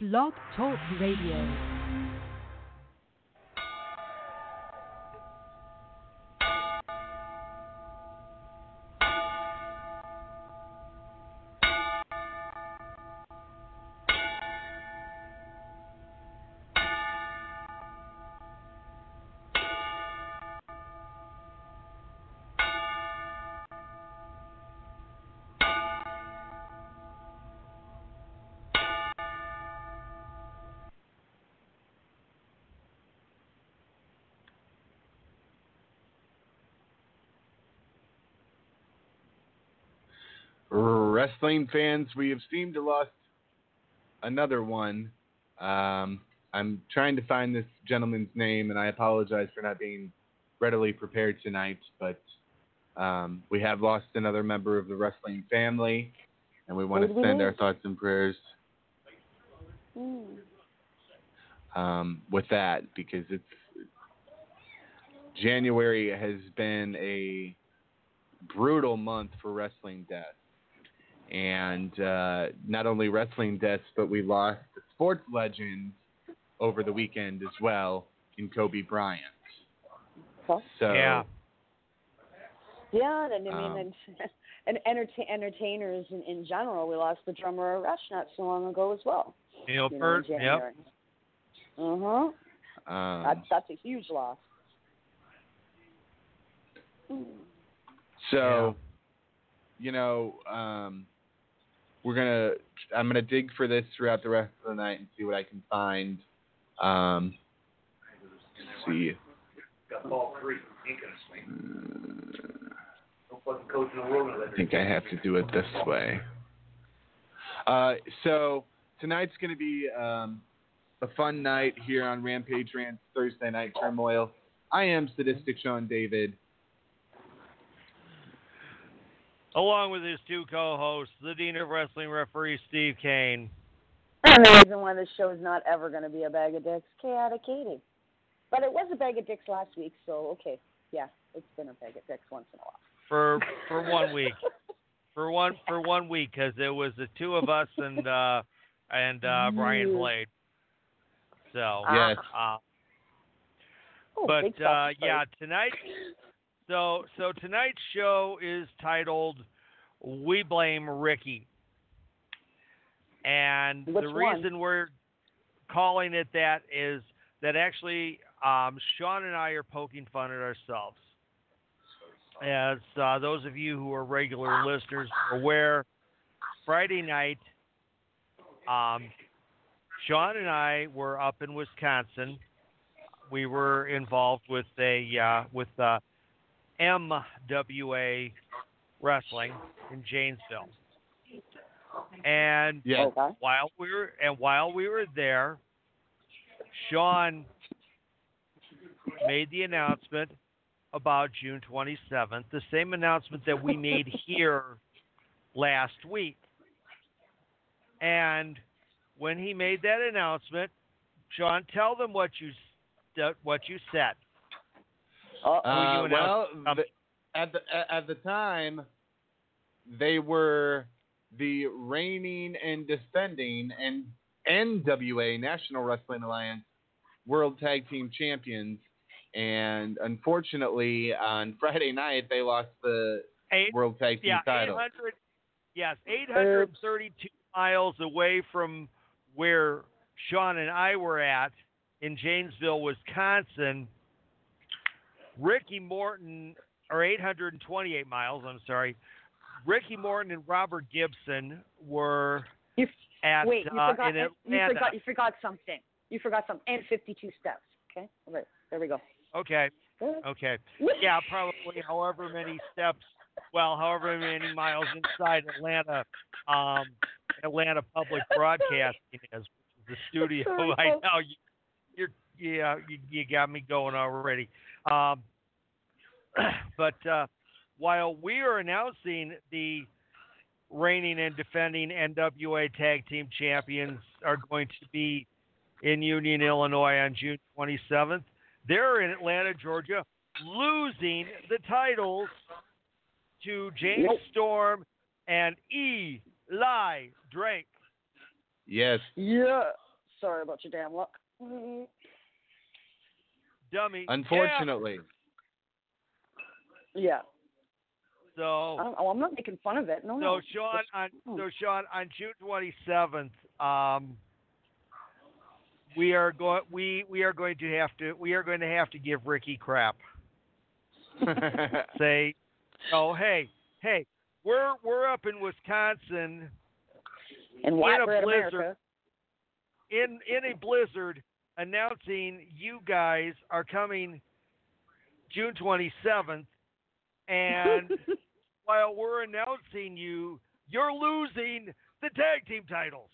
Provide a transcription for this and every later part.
Blog Talk Radio. Wrestling fans, we have seemed to lost another one. Um, I'm trying to find this gentleman's name, and I apologize for not being readily prepared tonight, but um, we have lost another member of the wrestling family, and we want to send our thoughts and prayers Hmm. um, with that because it's January has been a brutal month for wrestling deaths, and uh, not only wrestling deaths, but we lost a sports legend over the weekend as well in Kobe Bryant. Huh? So Yeah. Yeah, and I mean, Um, and, and entertain, entertainers in, in general. We lost the drummer of Rush not so long ago as well. Neil You know, Peart. Yep. Uh huh. um, That's that's a huge loss. So, you know, um, we're gonna. I'm gonna dig for this throughout the rest of the night and see what I can find. Um, see. I think I have to do it this way. Uh, so tonight's going to be um, a fun night here on Rampage Rants Thursday Night Turmoil. I am Sadistic Sean David. Along with his two co-hosts, the Dean of Wrestling referee Steve Kane. And the reason why this show is not ever going to be a bag of dicks, chaotic Katie. But it was a bag of dicks last week, so okay, yeah, it's been a bag of dicks once in a while. for for one week. For one for one week, because it was the two of us and uh and uh Brian Blade. So, Yes. uh, Oh, but uh, yeah, tonight. So so tonight's show is titled "We Blame Ricky," and Which the one? reason we're calling it that is that actually um, Sean and I are poking fun at ourselves. As uh, those of you who are regular listeners are aware, Friday night, um, Sean and I were up in Wisconsin. We were involved with a uh, with uh, MWA Wrestling in Janesville, and Yeah. Okay. while we were and while we were there, Sean made the announcement about June 27th, the same announcement that we made here last week. And when he made that announcement, Sean, tell them what you what you said. Uh, Uh, well, um, the, at the at- at the time, they were the reigning and defending and NWA National Wrestling Alliance World Tag Team Champions, and unfortunately, on Friday night they lost the Eight, World Tag Team yeah, title. 800, yes, 832 miles away from where Sean and I were at in Janesville, Wisconsin. Ricky Morton, or 828 miles, I'm sorry. Ricky Morton and Robert Gibson were You- at Wait, you uh, forgot. in You forgot. You forgot something. You forgot something. And 52 steps. Okay. All right. There we go. Okay, okay. Yeah, probably however many steps, well, however many miles inside Atlanta, um, Atlanta Public Broadcasting is, the studio. I know you, you're, yeah, you, you got me going already. Um, but uh, while we are announcing the reigning and defending NWA Tag Team Champions are going to be in Union, Illinois on June 27th, they're in Atlanta, Georgia, losing the titles to James Nope. Storm and Eli Drake. Yes. Yeah. sorry about your damn luck. Mm. dummy. Unfortunately. Yeah. Yeah. So don't, oh, I'm not making fun of it. No, so no. Sean on so Sean on June twenty seventh, um we are going we we are going to have to we are going to have to give Ricky crap. Say, oh hey hey we're we're up in Wisconsin in in a blizzard. America. in in a blizzard announcing you guys are coming June 27th and while we're announcing you you're losing the tag team titles.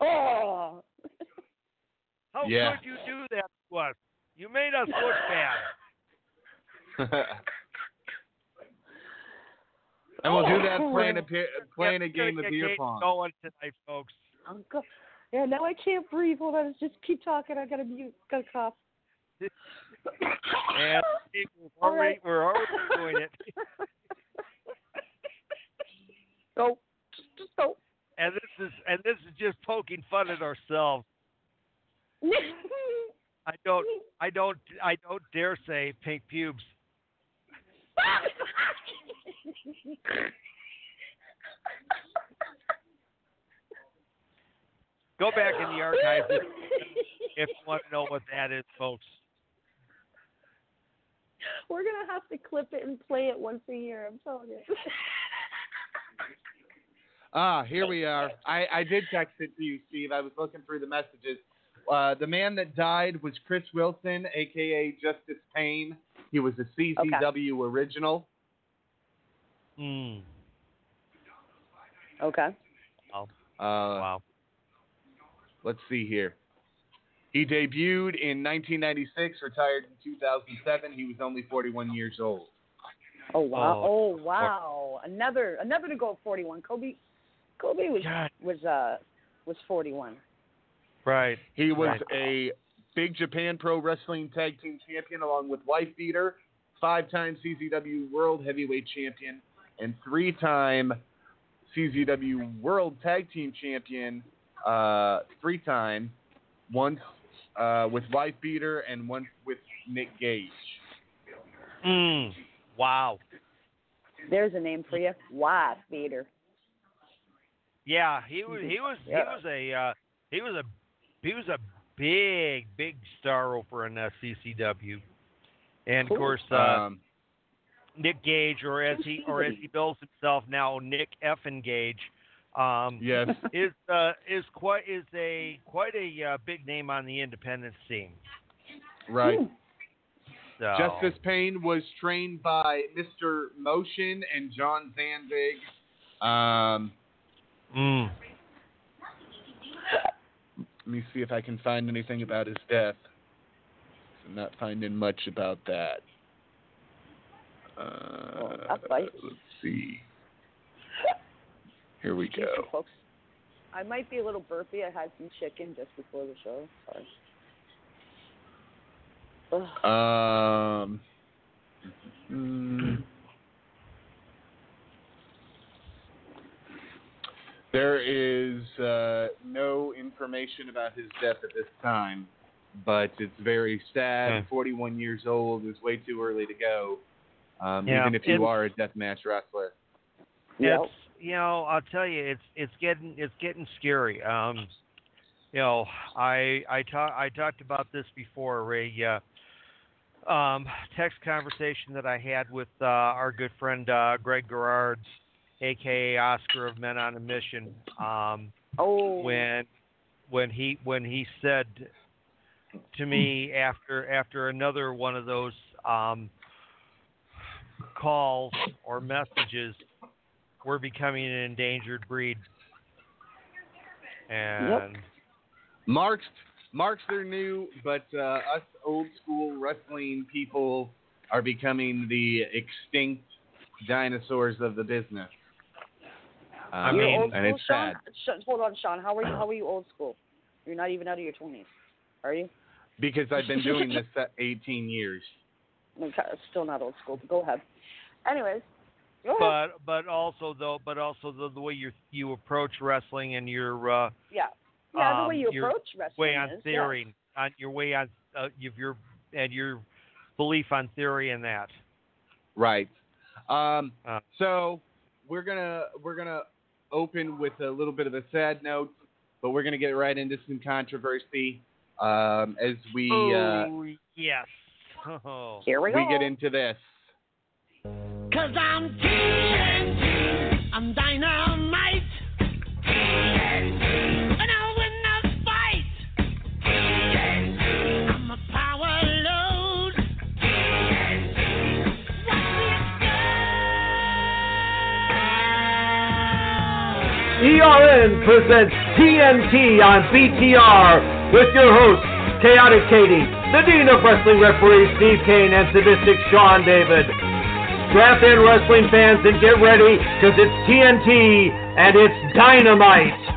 oh. How Yeah. could you do that to us? You made us look bad. and we'll do that playing a playing a game of beer pong. Going tonight, folks. Uncle. Yeah, now I can't breathe. Hold on, just keep talking. I gotta mute. Gotta cough. And we're All already, right. we're already doing it. go. Just, just go. And this is and this is just poking fun at ourselves. I don't I don't I don't dare say pink pubes. Go back in the archives if, if you want to know what that is, folks. We're gonna have to clip it and play it once a year. I'm telling you. Ah, here we are. I, I did text it to you, Steve. I was looking through the messages. Uh, the man that died was Chris Wilson, aka Justice Pain. He was a CZW original. Mm. okay. Uh, Wow. Let's see here. He debuted in 1996, retired in 2007. He was only 41 years old. Oh wow. Oh, Oh, wow. Another another to go at 41. Kobe. Kobe was God. was uh was 41. Right. He was Right. a Big Japan Pro Wrestling Tag Team Champion along with Wife Beater, five-time CZW World Heavyweight Champion, and three-time CZW World Tag Team Champion, uh, three-time, once uh, with Wife Beater and once with Nick Gage. Mm. Wow. There's a name for you. Wife beater. Yeah, he was he was he was a uh, he was a he was a big big star over in uh, CZW, and of course uh, Um, Nick Gage, or as he or as he bills himself now, Nick Effin Gage, um, yes. is uh, is quite is a quite a uh, big name on the independent scene. Right. So, Justice Pain was trained by Mr. Motion and John Zandig. Um, Mm. let me see if I can find anything about his death. I'm not finding much about that. Uh, that let's see. Here we Future go. folks. I might be a little burpy. I had some chicken just before the show. Sorry. Ugh. Um. mm, there is uh, no information about his death at this time, but it's very sad. Okay. 41 years old is way too early to go, um, Yeah, even if you it's- are a deathmatch wrestler. Yep. It's you know I'll tell you it's it's getting it's getting scary. Um, you know I I talk I talked about this before a uh, um, text conversation that I had with uh, our good friend uh, Greg Gerards, aka Oscar of Men on a Mission. Um, Oh. when when he when he said to me after after another one of those um, calls or messages, we're becoming an endangered breed. And Marks marks their new, but uh, us old school wrestling people are becoming the extinct dinosaurs of the business. I Um, You're mean- old and it's Sean? sad Sh- hold on, Sean. How are you? How are you old school? You're not even out of your twenties, are you? because I've been doing this for 18 years. Okay, still not old school. But go ahead. Anyways, go ahead. But but also though but also the, the way you you approach wrestling and your uh, yeah. Yeah, the um, way you approach wrestling way on is, yeah. theory, on your way on uh, your, your and your belief on theory and that. Right. Um, Uh. so we're gonna we're gonna open with a little bit of a sad note, but we're gonna get right into some controversy um, as we uh, oh yes. Oh. Here we we go. get into this. Cause I'm TNT, I'm dynamite. TNT, and I'll win the fight. TNT, I'm a power load. TNT, watch me ERN presents TNT on BTR with your hosts, Chaotic Katie, the Dean of Wrestling Referees Steve Kane, and Sadistic Sean David. Strap in, wrestling fans, and get ready, because it's TNT and it's dynamite.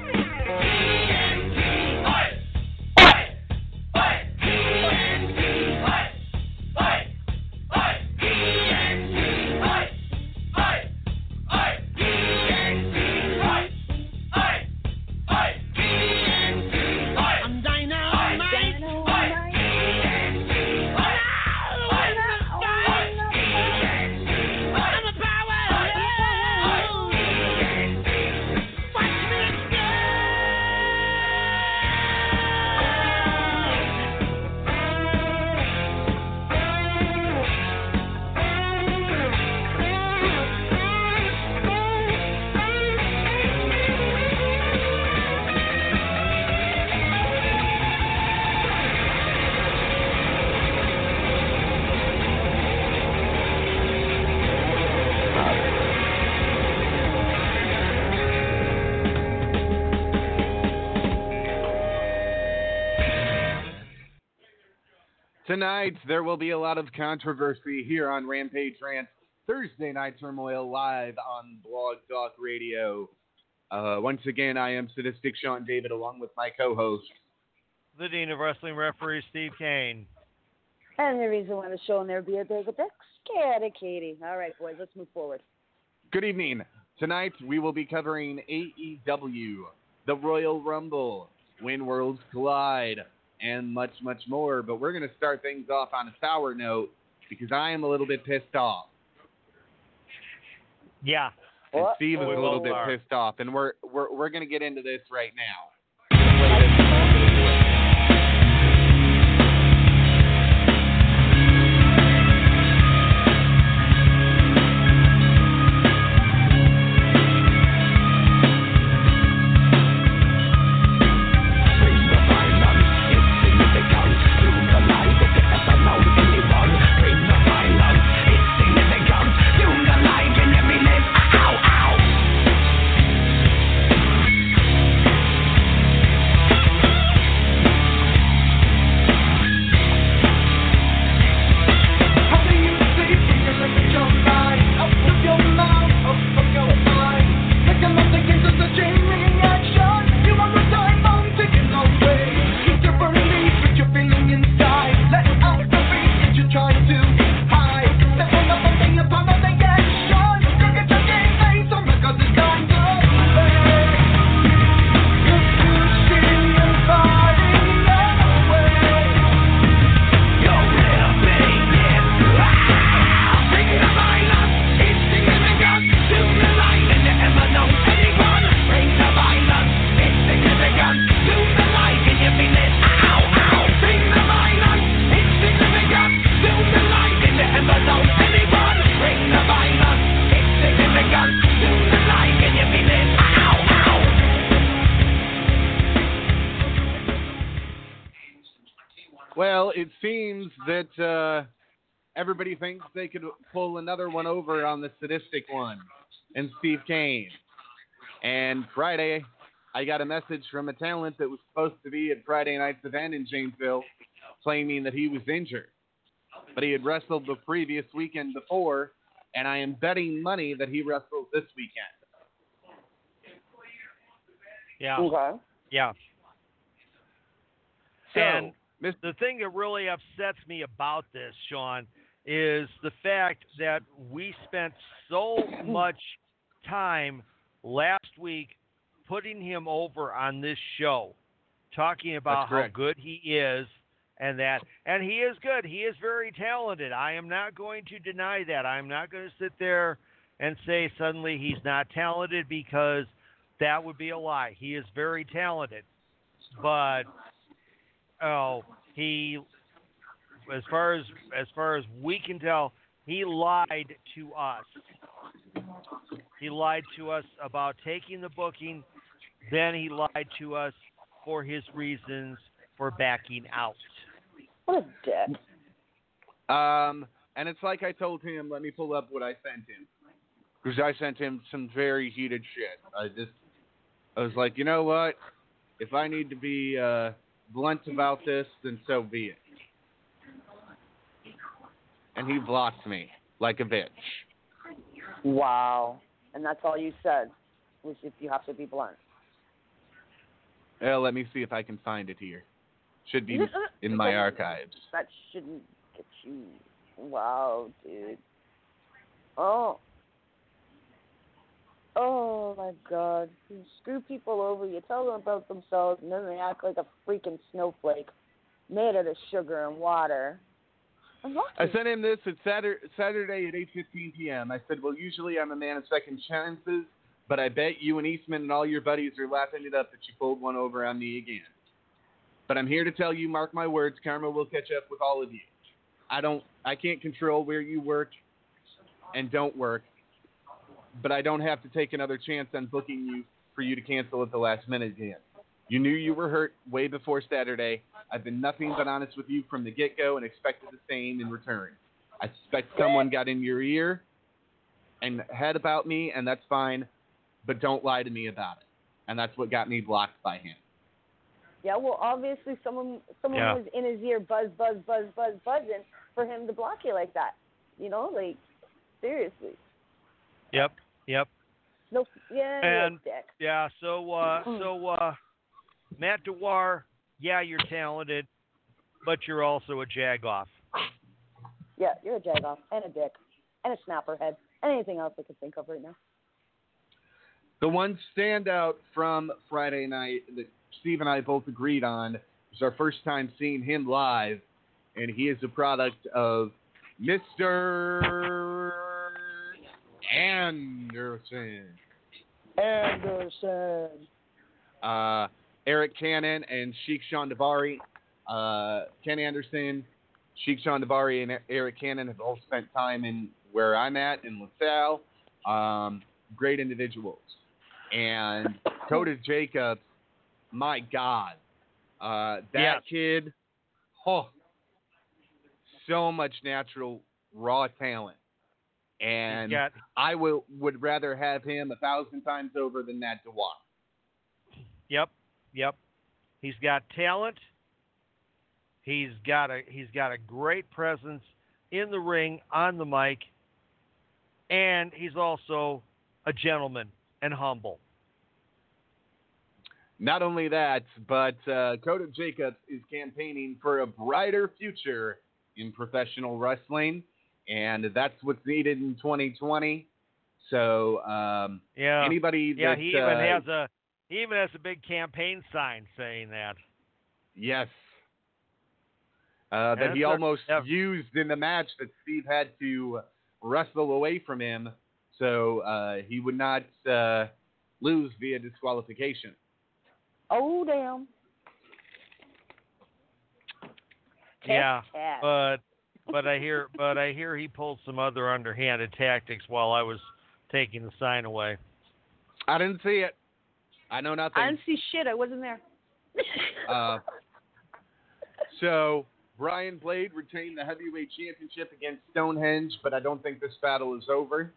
Tonight there will be a lot of controversy here on Rampage Rant Thursday Night Turmoil live on Blog Talk Radio. Uh, once again, I am Sadistic Sean David along with my co-host. The Dean of Wrestling Referee, Steve Kane. And the reason why the show and there be a big dicks, Chaotic Katie. All right, boys, let's move forward. Good evening. Tonight we will be covering AEW, the Royal Rumble, When Worlds Collide, and much, much more. But we're going to start things off on a sour note because I am a little bit pissed off. Yeah. And What? Steve is a little bit are. pissed off, and we're we're we're gonna get into this right now. That uh, everybody thinks they could pull another one over on the sadistic one, and Steve Kane. And Friday, I got a message from a talent that was supposed to be at Friday night's event in Janesville, claiming that he was injured, but he had wrestled the previous weekend before, and I am betting money that he wrestles this weekend. Yeah. Okay. Yeah. So, And Miss- the thing that really upsets me about this, Sean, is the fact that we spent so much time last week putting him over on this show. talking about how good he is and that and he is good. He is very talented. I am not going to deny that. I'm not going to sit there and say suddenly he's not talented because that would be a lie. He is very talented. But oh, he as far as as far as we can tell, he lied to us. He lied to us about taking the booking. Then he lied to us for his reasons for backing out. What a dick. Um, and it's like I told him. Let me pull up what I sent him because I sent him some very heated shit. I just, I was like, you know what? If I need to be uh, blunt about this, then so be it. And he blocked me like a bitch. Wow. And that's all you said was if you have to be blunt. Well, let me see if I can find it here. Should be in my archives. That shouldn't get you. Wow, dude. Oh. Oh my god. You screw people over, you tell them about themselves, and then they act like a freaking snowflake made out of sugar and water. I sent him this at Saturday, Saturday at 8:15 p.m. I said, "Well, usually I'm a man of second chances, but I bet you and Eastman and all your buddies are laughing it up that you pulled one over on me again. But I'm here to tell you, mark my words, karma will catch up with all of you. I don't, I can't control where you work and don't work, but I don't have to take another chance on booking you for you to cancel at the last minute again. You knew you were hurt way before Saturday. I've been nothing but honest with you from the get go and expected the same in return. I suspect someone got in your ear and had about me, and that's fine, but don't lie to me about it. And that's what got me blocked by him. Yeah, well, obviously someone someone Yeah. was in his ear, buzz, buzz, buzz, buzz, buzzing for him to block you like that. You know, like seriously. Yep, yep. No, yeah, And- dick. Yeah, so uh Mm. so uh Matt Dewar, yeah, you're talented, but you're also a jagoff. Yeah, you're a jagoff and a dick and a snapperhead and anything else I can think of right now. The one standout from Friday night that Steve and I both agreed on was our first time seeing him live, and he is a product of Mr. Anderson. Anderson. uh, Eric Cannon and Sheik Shandavari. Uh, Ken Anderson, Sheik Shandavari, and Eric Cannon have all spent time in where I'm at in LaSalle. Um, great individuals. And Coda Jacobs, my God, uh, that Yes. kid, oh, so much natural raw talent. And got I will would rather have him a thousand times over than Matt DeWatt. Yep, yep. He's got talent. He's got a he's got a great presence in the ring, on the mic, and he's also a gentleman and humble. Not only that, but uh, Coda Jacobs is campaigning for a brighter future in professional wrestling, and that's what's needed in 2020. So um, Yeah, anybody yeah. that He even uh, has a he even has a big campaign sign saying that. yes, uh, that he a- almost yeah. used in the match that Steve had to wrestle away from him, so uh, he would not uh, lose via disqualification. Oh damn. Yeah, Cat. but but I hear but I hear he pulled some other underhanded tactics while I was taking the sign away. I didn't see it. I know nothing. I didn't see shit. I wasn't there. Uh, so Brian Blade retained the heavyweight championship against Stonehenge, but I don't think this battle is over.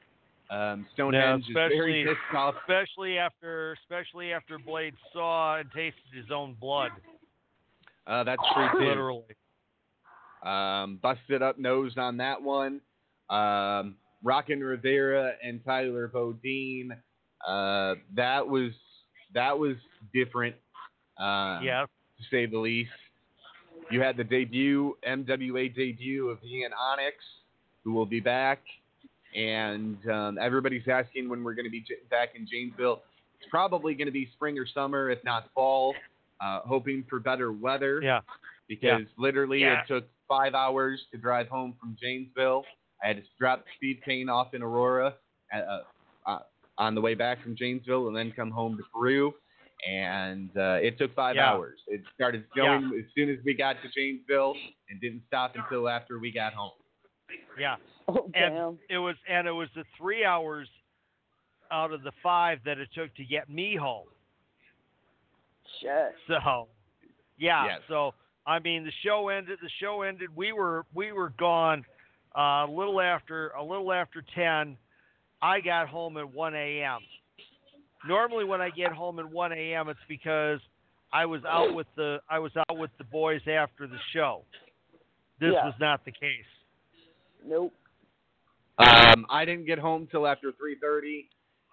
Um, Stonehenge is very especially- pissed off. Especially after especially after Blade saw and tasted his own blood, Uh, that's true too. literally. Um, busted up nose on that one. Um, Rockin' Rivera and Tyler Bodine. Uh, that was that was different. Uh, yeah. to say the least. You had the debut, MWA debut of Ian Onyx, who will be back. And um, everybody's asking when we're going to be j- back in Janesville. It's probably going to be spring or summer, if not fall. uh, hoping for better weather Yeah. because literally Yeah. it took five hours to drive home from Janesville. I had to drop the speed cane off in Aurora uh, uh, on the way back from Janesville and then come home to Peru. And uh, it took five Yeah. hours. It started snowing as soon as we got to Janesville and didn't stop until after we got home. Yeah. Oh, And damn. it was and it was the three hours out of the five that it took to get me home. Shit. So, yeah. Yes. So I mean, the show ended. The show ended. We were we were gone uh, a little after a little after ten. I got home at one a.m. Normally, when I get home at one a.m., it's because I was out with the I was out with the boys after the show. This Yeah. was not the case. Nope. Um, I didn't get home till after 3:30,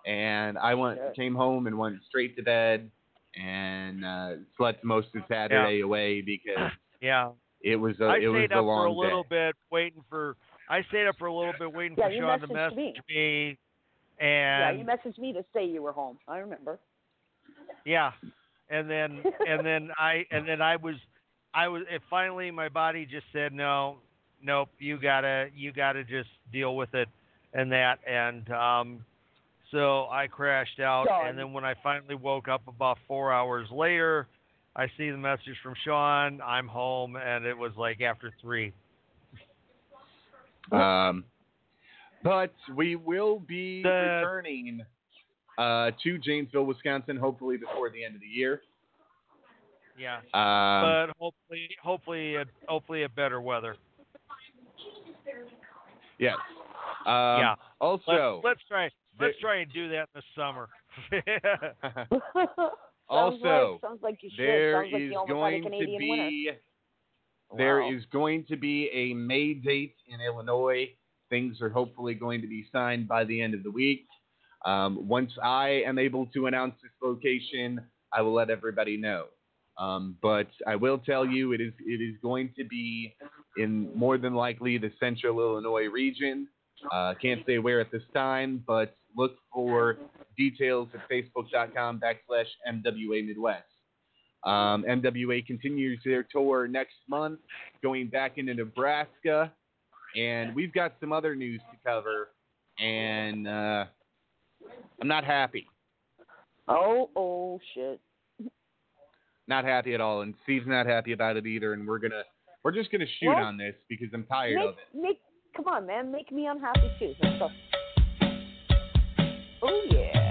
and I went Yeah. came home and went straight to bed and uh, slept most of Saturday away because Yeah. it was a I it was stayed a up long for a little day. bit waiting for. I stayed up for a little bit waiting Yeah, for you Sean to messaged me. message me, yeah, you messaged me to say you were home. I remember. Yeah, and then and then I and then I was I was it finally my body just said no, nope, you gotta you gotta just deal with it and that and um so I crashed out Done. and then when I finally woke up about four hours later, I see the message from Sean, I'm home and it was like after three. Um, but we will be The- returning uh, to Janesville, Wisconsin, hopefully before the end of the year. Yeah. Um, but hopefully hopefully a, hopefully a better weather. yes. Um, yeah. Also, let's, let's try let's try and do that in the summer. sounds Also, like, sounds like you should. there sounds is you almost had a going to Canadian winner. be there Wow. is going to be a May date in Illinois. Things are hopefully going to be signed by the end of the week. Um, once I am able to announce this location, I will let everybody know. Um, but I will tell you, it is it is going to be in more than likely the Central Illinois region. Uh, can't say where at this time, but look for details at facebook.com backslash MWA Midwest. Um, MWA continues their tour next month, going back into Nebraska, and we've got some other news to cover, and uh, I'm not happy. Oh, oh shit. Not happy at all, and Steve's not happy about it either. And we're gonna, we're just gonna shoot What? on this because I'm tired Make, of it. make, come on, man, make me unhappy too. Oh yeah.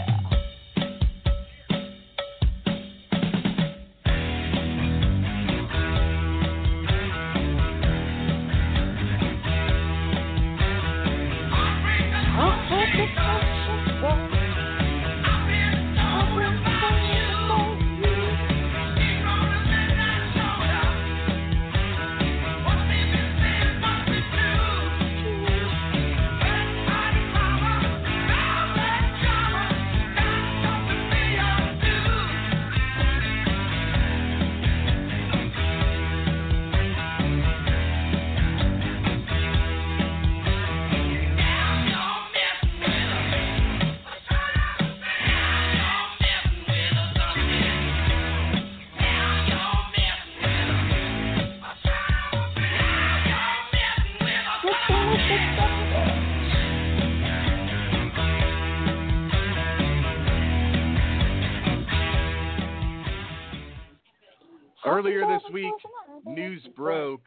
News broke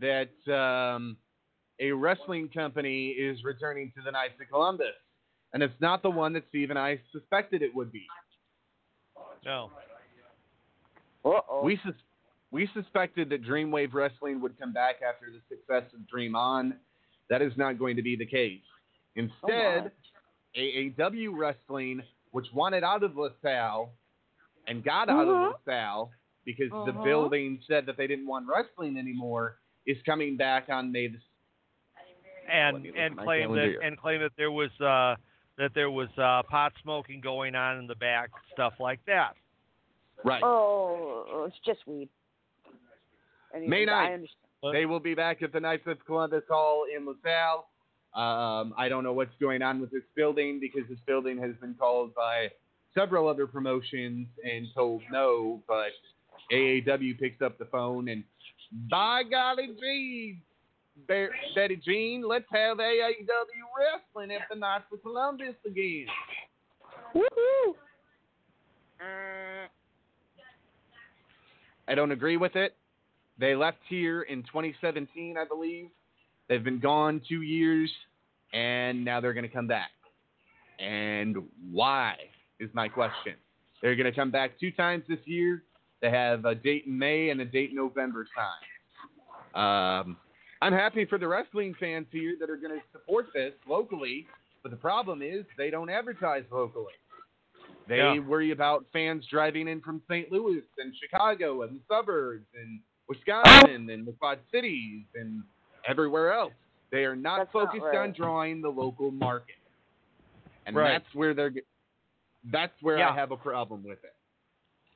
that um, a wrestling company is returning to the Knights of Columbus, and it's not the one that Steve and I suspected it would be. no. Uh-oh. We sus- we suspected that Dreamwave Wrestling would come back after the success of Dream On. That is not going to be the case. Instead, AAW Wrestling, which wanted out of LaSalle and got out Mhm. of LaSalle because the Uh-huh. building said that they didn't want wrestling anymore, is coming back on May the and Let and claim that here. and claim that there was uh that there was uh pot smoking going on in the back, stuff like that. right. Oh, it's just weed. Anyway, May I 9th. understand. They will be back at the Knights of Columbus Hall in LaSalle. Um, I don't know what's going on with this building because this building has been called by several other promotions and told no, but AAW picks up the phone and by golly gee, Be- Betty Jean, let's have AAW wrestling at the Knights of Columbus again. Woohoo! Uh, I don't agree with it. They left here in 2017, I believe. They've been gone two years, and now they're going to come back. And why is my question. They're going to come back two times this year. They have a date in May and a date in November time. Um, I'm happy for the wrestling fans here that are going to support this locally, but the problem is they don't advertise locally. They Yeah. worry about fans driving in from St. Louis and Chicago and the suburbs and Wisconsin and the Quad Cities and everywhere else. They are not That's not focused right. on drawing the local market, and Right. that's where they're. ge- That's where Yeah. I have a problem with it.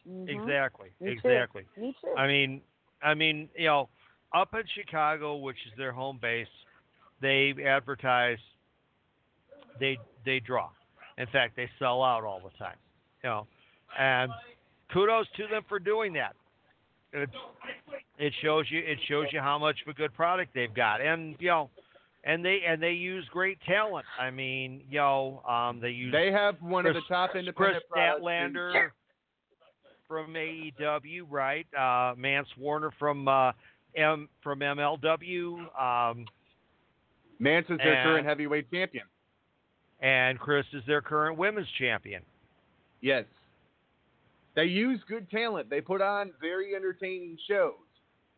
Mhm. Exactly. Me too. exactly. Me too. I mean, I mean, you know, up in Chicago, which is their home base, they advertise. They they draw. In fact, they sell out all the time. You know, and kudos to them for doing that. It it shows you it shows you how much of a good product they've got, and you know, and they and they use great talent. I mean, you know, um, they use They have one of the top Kris independent products in- Statlander from AEW, right? Uh, Mance Warner from uh, M from MLW, um, Mance is their and- current heavyweight champion. and Kris is their current women's champion. Yes. They use good talent. They put on very entertaining shows.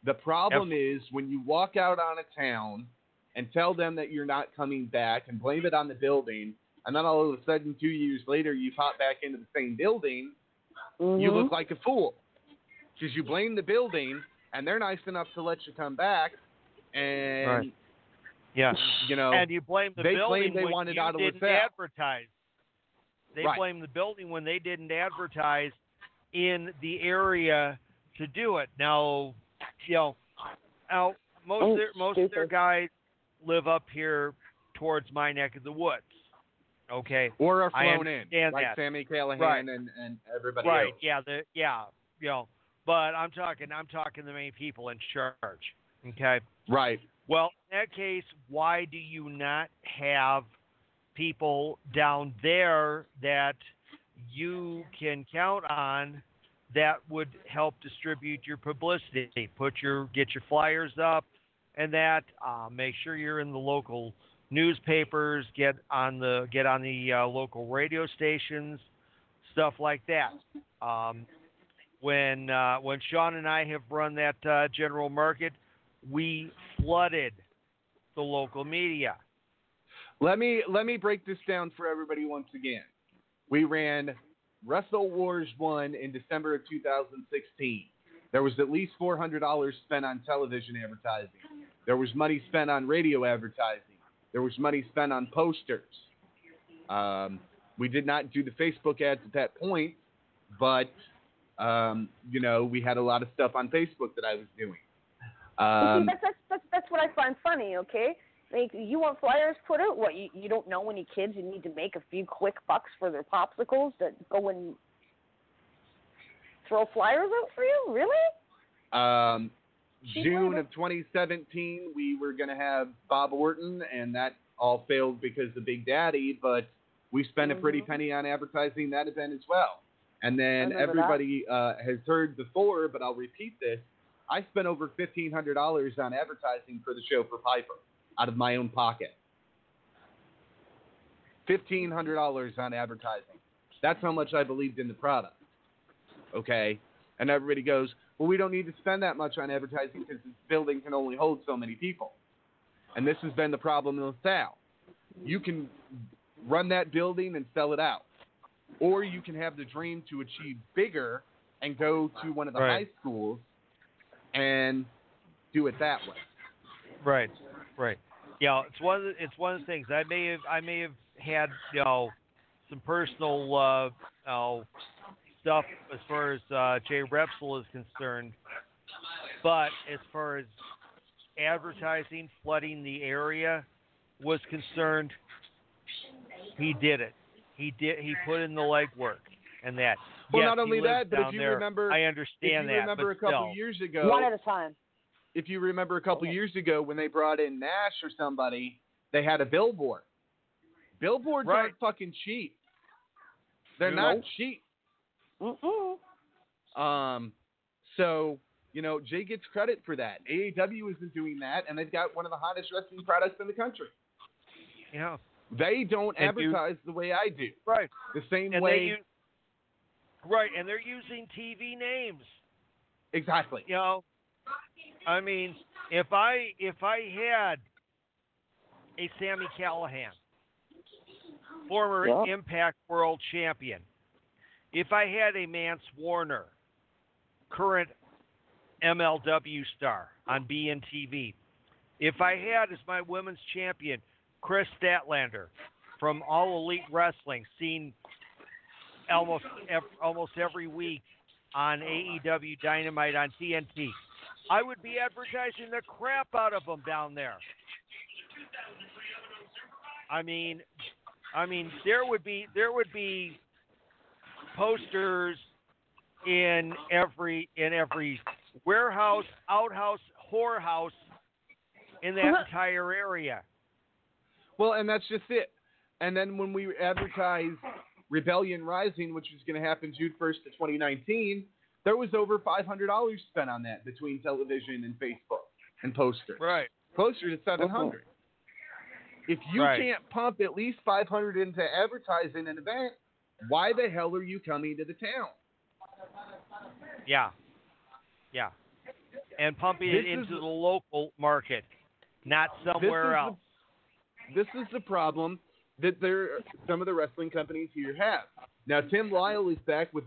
The problem is when you walk out on a town and tell them that you're not coming back and blame it on the building, and then all of a sudden, two years later, you pop back into the same building, you Mhm. look like a fool. Because you blame the building, and they're nice enough to let you come back, and, Right. Yeah, you know, and you blame the they building claim they when wanted you out of didn't LaSalle. advertise. They Right. blame the building when they didn't advertise in the area to do it. Now, you know, now most Oh, of their, most of their guys live up here towards my neck of the woods. Okay. or are flown in, like that. Sami Callihan Right. and, and everybody Right. else. Yeah. The yeah. You know, but I'm talking. I'm talking the main people in charge. Okay. Right. Well, in that case, why do you not have people down there that you can count on that would help distribute your publicity? Put your get your flyers up, and that uh, make sure you're in the local newspapers. Get on the get on the uh, local radio stations, stuff like that. Um, when uh, when Sean and I have run that uh, general market, we flooded the local media. Let me let me break this down for everybody once again. We ran Wrestle Wars one in December of 2016. There was at least four hundred dollars spent on television advertising. There was money spent on radio advertising. There was money spent on posters. Um, we did not do the Facebook ads at that point, but um, you know we had a lot of stuff on Facebook that I was doing. Um, see, that's, that's that's that's what I find funny. Okay, like you want flyers put out? What you you don't know any kids who need to make a few quick bucks for their popsicles that go and throw flyers out for you? Really? Um, June of of 2017, we were going to have Bob Orton, and that all failed because of Big Daddy, but we spent a pretty Mhm. penny on advertising that event as well. And then everybody uh, has heard before, but I'll repeat this. I spent over $1,500 on advertising for the show for Piper out of my own pocket. $1,500 on advertising. That's how much I believed in the product. Okay? And everybody goes, well, we don't need to spend that much on advertising because this building can only hold so many people. And this has been the problem in LaSalle. You can run that building and sell it out. Or you can have the dream to achieve bigger and go to one of the Right. high schools and do it that way. Right, right. Yeah, it's one. Of the, it's one of the things I may have. I may have had you know some personal uh, know, stuff as far as uh, Jay Repsol is concerned, but as far as advertising flooding the area was concerned, he did it. He did. He put in the legwork and that. Well, yes, not only that, but if you there. remember, I understand if understand you that. remember but a couple still. years ago, One at a time. if you remember a couple Okay. years ago when they brought in Nash or somebody, they had a billboard. Billboards Right. aren't fucking cheap. They're No. not cheap. Mm-mm. Um, so you know, Jay gets credit for that. AAW isn't doing that, and they've got one of the hottest wrestling products in the country. Yeah. They don't And do- advertise the way I do. Right. The same And way. use, right, and they're using TV names. exactly. You know, I mean, if I if I had a Sami Callihan, former Yeah. Impact World Champion, if I had a Mance Warner, current MLW star on BNTV, if I had as my women's champion Kris Statlander from All Elite Wrestling, seen almost almost every week on AEW Dynamite on TNT. I would be advertising the crap out of them down there. I mean, I mean, there would be there would be posters in every in every warehouse, outhouse, whorehouse in that Uh-huh. entire area. Well, and that's just it. And then when we advertised Rebellion Rising, which was going to happen June 1st of 2019, there was over $500 spent on that between television and Facebook and posters. Right. Closer to 700. If you Right. can't pump at least 500 into advertising an event, why the hell are you coming to the town? Yeah. Yeah. And pumping This it into is- the local market, not somewhere is else. The, this is the problem that there some of the wrestling companies here have. Now Tim Lyle is back with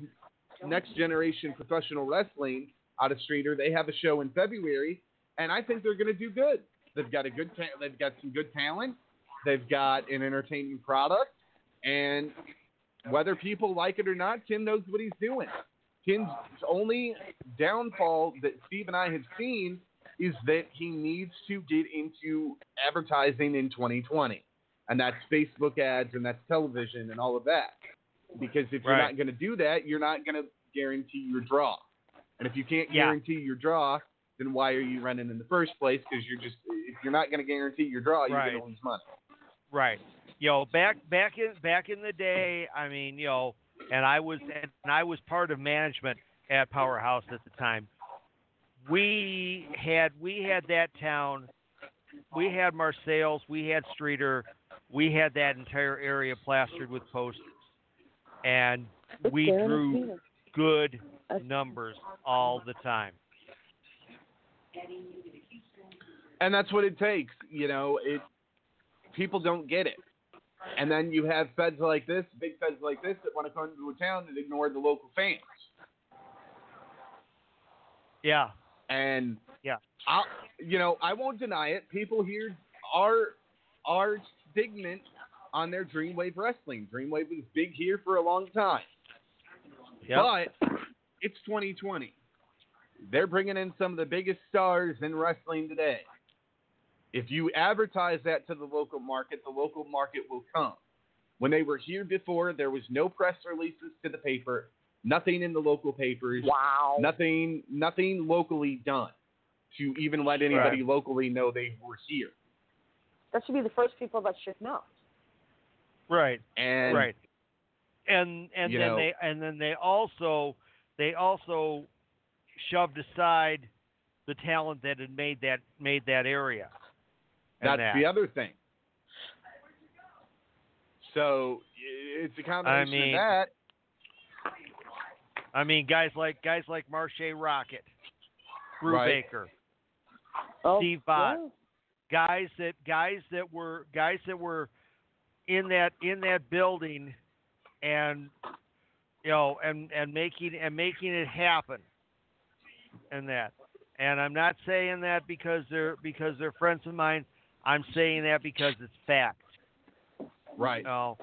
Next Generation Professional Wrestling out of Streator. They have a show in February, and I think they're going to do good. They've got a good ta- they've got some good talent. They've got an entertaining product, and whether people like it or not, Tim knows what he's doing. Tim's only downfall that Steve and I have seen is that he needs to get into advertising in 2020, and that's Facebook ads and that's television and all of that. Because if you're not going to do that, you're not going to guarantee your draw. And if you can't Yeah. guarantee your draw, then why are you running in the first place? Because you're just if you're not going to guarantee your draw, you're Right. going to lose money. Right. You know, back back in back in the day, I mean, you know, and I was and I was part of management at Powerhouse at the time. We had we had that town, we had Marseilles, we had Streator, we had that entire area plastered with posters, and we drew good numbers all the time. and that's what it takes. You know, it people don't get it, and then you have feds like this, big feds like this, that want to come to a town and ignore the local fans. Yeah. And Yeah. I, you know, I won't deny it. People here are are indignant on their Dreamwave wrestling. Dreamwave was big here for a long time, Yep. but it's 2020. They're bringing in some of the biggest stars in wrestling today. If you advertise that to the local market, the local market will come. When they were here before, there was no press releases to the paper, nothing in the local papers, Wow. nothing, nothing locally done to even let anybody Right. locally know they were here. That should be the first people that should know. Right. And right and and then know- they and then they also they also shoved aside the talent that had made that made that area and that's that. the other thing. So it's a combination mean, of that. i mean guys like guys like marche rocket Brew Right. baker Oh, Steve Bott. yeah. guys that guys that were guys that were in that in that building and you know and and making and making it happen and that and I'm not saying that because they're because they're friends of mine I'm saying that because it's fact Right. you know,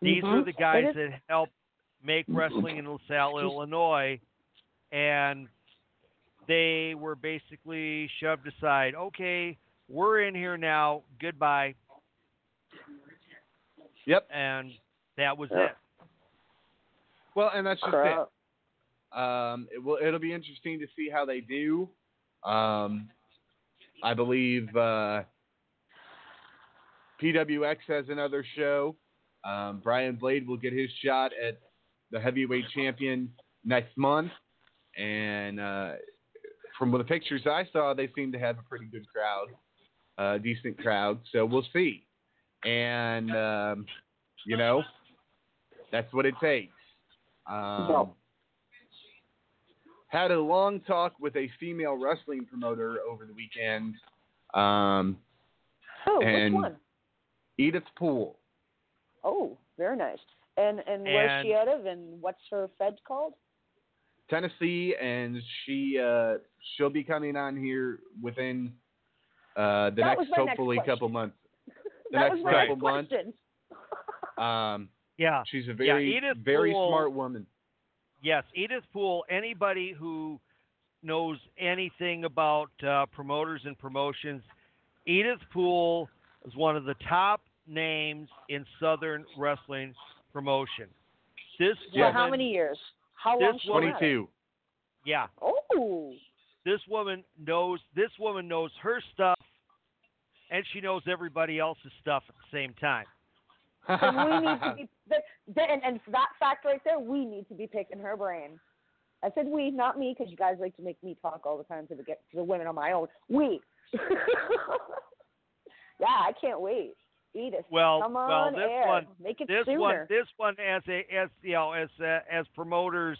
these were Mhm. the guys It is- that helped make wrestling in LaSalle Illinois and they were basically shoved aside okay we're in here now goodbye Yep. and that was Yeah. it Well, and that's just Crap. it. Um, it will. It'll be interesting to see how they do. Um, I believe uh, PWX has another show. Um, Brian Blade will get his shot at the heavyweight champion next month, and uh, from the pictures I saw, they seem to have a pretty good crowd, uh, decent crowd. So we'll see. And um, you know, that's what it takes. Um, No. Had a long talk with a female wrestling promoter over the weekend. Um, Oh, And- which one? Edith Poole. Oh, very nice. And and where's And- she out of? And what's her Fed called? Tennessee, and she uh, she'll be coming on here within uh, the That next my next hopefully couple months. The that next was my couple next months. question. Um, Yeah. she's a very Edith very Poole- smart woman. Yes, Edith Poole. Anybody who knows anything about uh, promoters and promotions, Edith Poole is one of the top names in Southern wrestling promotion. This For woman, how many years? How long? she woman- had it? Twenty-two. yeah, Oh, this woman knows. This woman knows her stuff, and she knows everybody else's stuff at the same time. then we need to be. th- th- And, and for that fact right there, we need to be picking her brain. I said we, not me, because you guys like to make me talk all the time to the get to the women on my own. We. yeah, I can't wait. Edith, Well, come well, this air. one- Make it this sooner. one this one as a as you know as uh, as promoters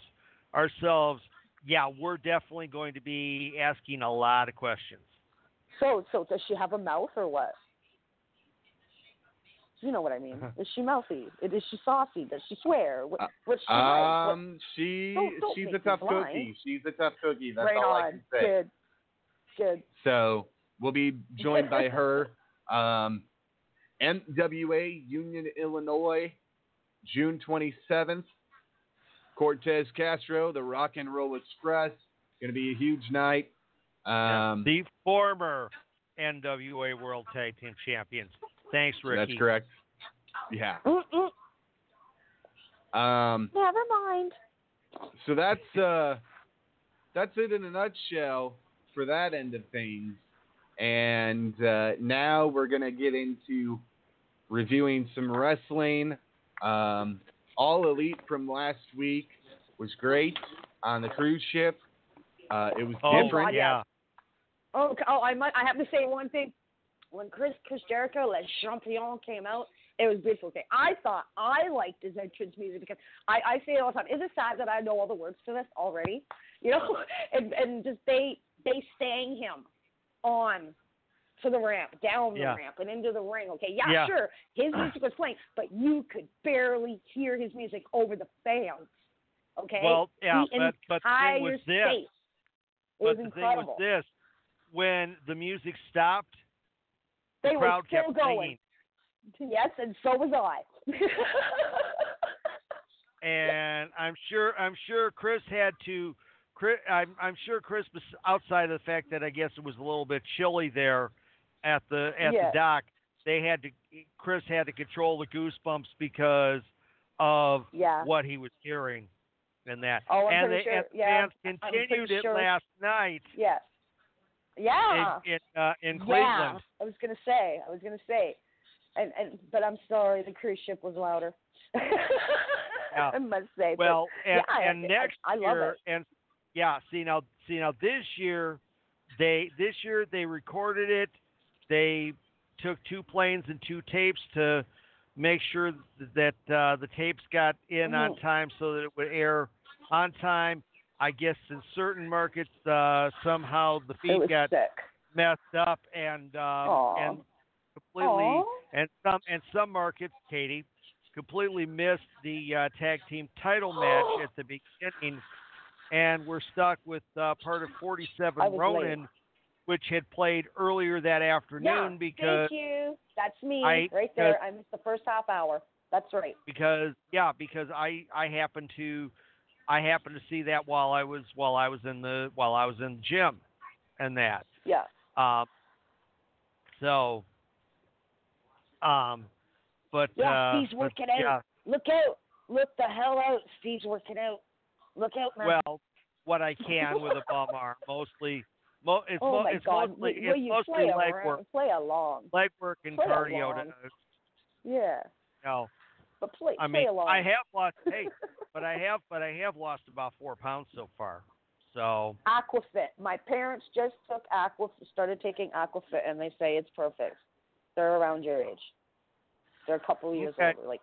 ourselves yeah we're definitely going to be asking a lot of questions So, so does she have a mouth or what? You know what I mean. Is she mouthy? Is she saucy? Does she swear? What, Uh, what's she like? What- Um, she Don't- don't she's a me tough blind. cookie. She's a tough cookie. That's right all on. I can say. Good. Good. So we'll be joined by her. Um, NWA Union, Illinois, June 27th. Cortez Castro, the Rock and Roll Express. Going to be a huge night. Um, the former NWA World Tag Team Champions thanks Ricky that's correct. Yeah. Mm-mm. Um, Never mind. so that's uh, that's it in a nutshell for that end of things. And uh, now we're gonna get into reviewing some wrestling. Um, All Elite from last week was great on the cruise ship. Uh, it was oh different. yeah Oh, oh, I might. I have to say one thing. When Chris Chris Jericho, Les Champions came out, it was beautiful. Okay, I thought I liked his entrance music because I, I say it all the time. Is it sad that I know all the words to this already? You know, and and just they they sang him on to the ramp, down the Yeah. ramp, and into the ring. Okay, yeah, Yeah. sure, his music was playing, but you could barely hear his music over the fans. Okay, well yeah the but but the thing was this space. It but was the incredible. thing was this when the music stopped they the were still kept going. singing Yes, and so was I. and I'm sure I'm sure Chris had to. Chris, I'm I'm sure Chris was outside of the fact that I guess it was a little bit chilly there at the at Yes. the dock. They had to Chris had to control the goosebumps because of yeah. what he was hearing and that. Oh, I'm and pretty sure- and yeah, fans continued it sure- last night Yes. Yeah. in in, uh, in Cleveland. Yeah. I was gonna say. I was gonna say. And and but I'm sorry, the cruise ship was louder. I must say. but- Well, and, yeah, and I- next I love year, it. and yeah, see now, see now, this year, they this year they recorded it. They took two planes and two tapes to make sure that uh, the tapes got in on Mhm. time so that it would air on time. I guess in certain markets, uh, somehow the feed got sick. messed up and um, and completely Aw. and some and some markets, Katie, completely missed the uh, tag team title match at the beginning, and we're stuck with uh, part of 47 was late. Ronin, which had played earlier that afternoon yeah, because thank you. That's me I- right there. I missed the first half hour. That's right. because yeah because I I happened to I happened to see that while I was while I was in the while I was in the gym, and that. Yeah. Um, so, um, but Yeah, uh, Steve's but, working out. Yeah, Look out. Look the hell out. Steve's working out. Look out, man. well, what I can with a bum arm. Mostly, mo- it's, oh mo- my it's God! mostly Will it's you mostly play leg around, work, play along? leg work and Play cardio. along. Yeah, No. but play I play mean, along. I have lost. Hey, but I have, but I have lost about four pounds so far. So Aquafit. My parents just took Aqua, started taking Aquafit, and they say it's perfect. They're around your age. They're a couple of years Okay. older, like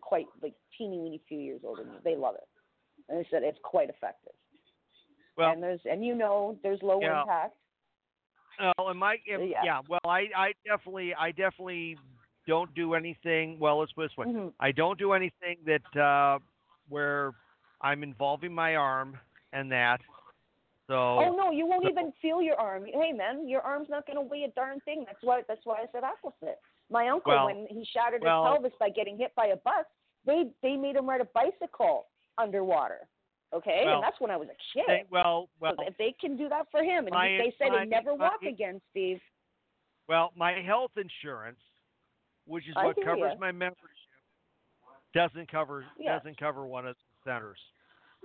quite like teeny weeny few years older than you. They love it, and they said it's quite effective. Well, and there's and you know there's low Yeah. impact. Oh, and my if, Yeah. yeah. Well, I I definitely I definitely don't do anything. Well, let's put it this way. Mhm. I don't do anything that uh where I'm involving my arm and that. So Oh no, you won't so- even feel your arm. Hey man, your arm's not gonna weigh a darn thing. That's why that's why I said Aquafit. My uncle, Well- when he shattered well- his pelvis by getting hit by a bus, they they made him ride a bicycle underwater. Okay, Well, and that's when I was a kid. they- well, well, so if they can do that for him, and my- they said my- he'd never my- walk again, Steve. well, my health insurance, which is I what covers ya. my membership, doesn't cover Yeah. doesn't cover one of the centers.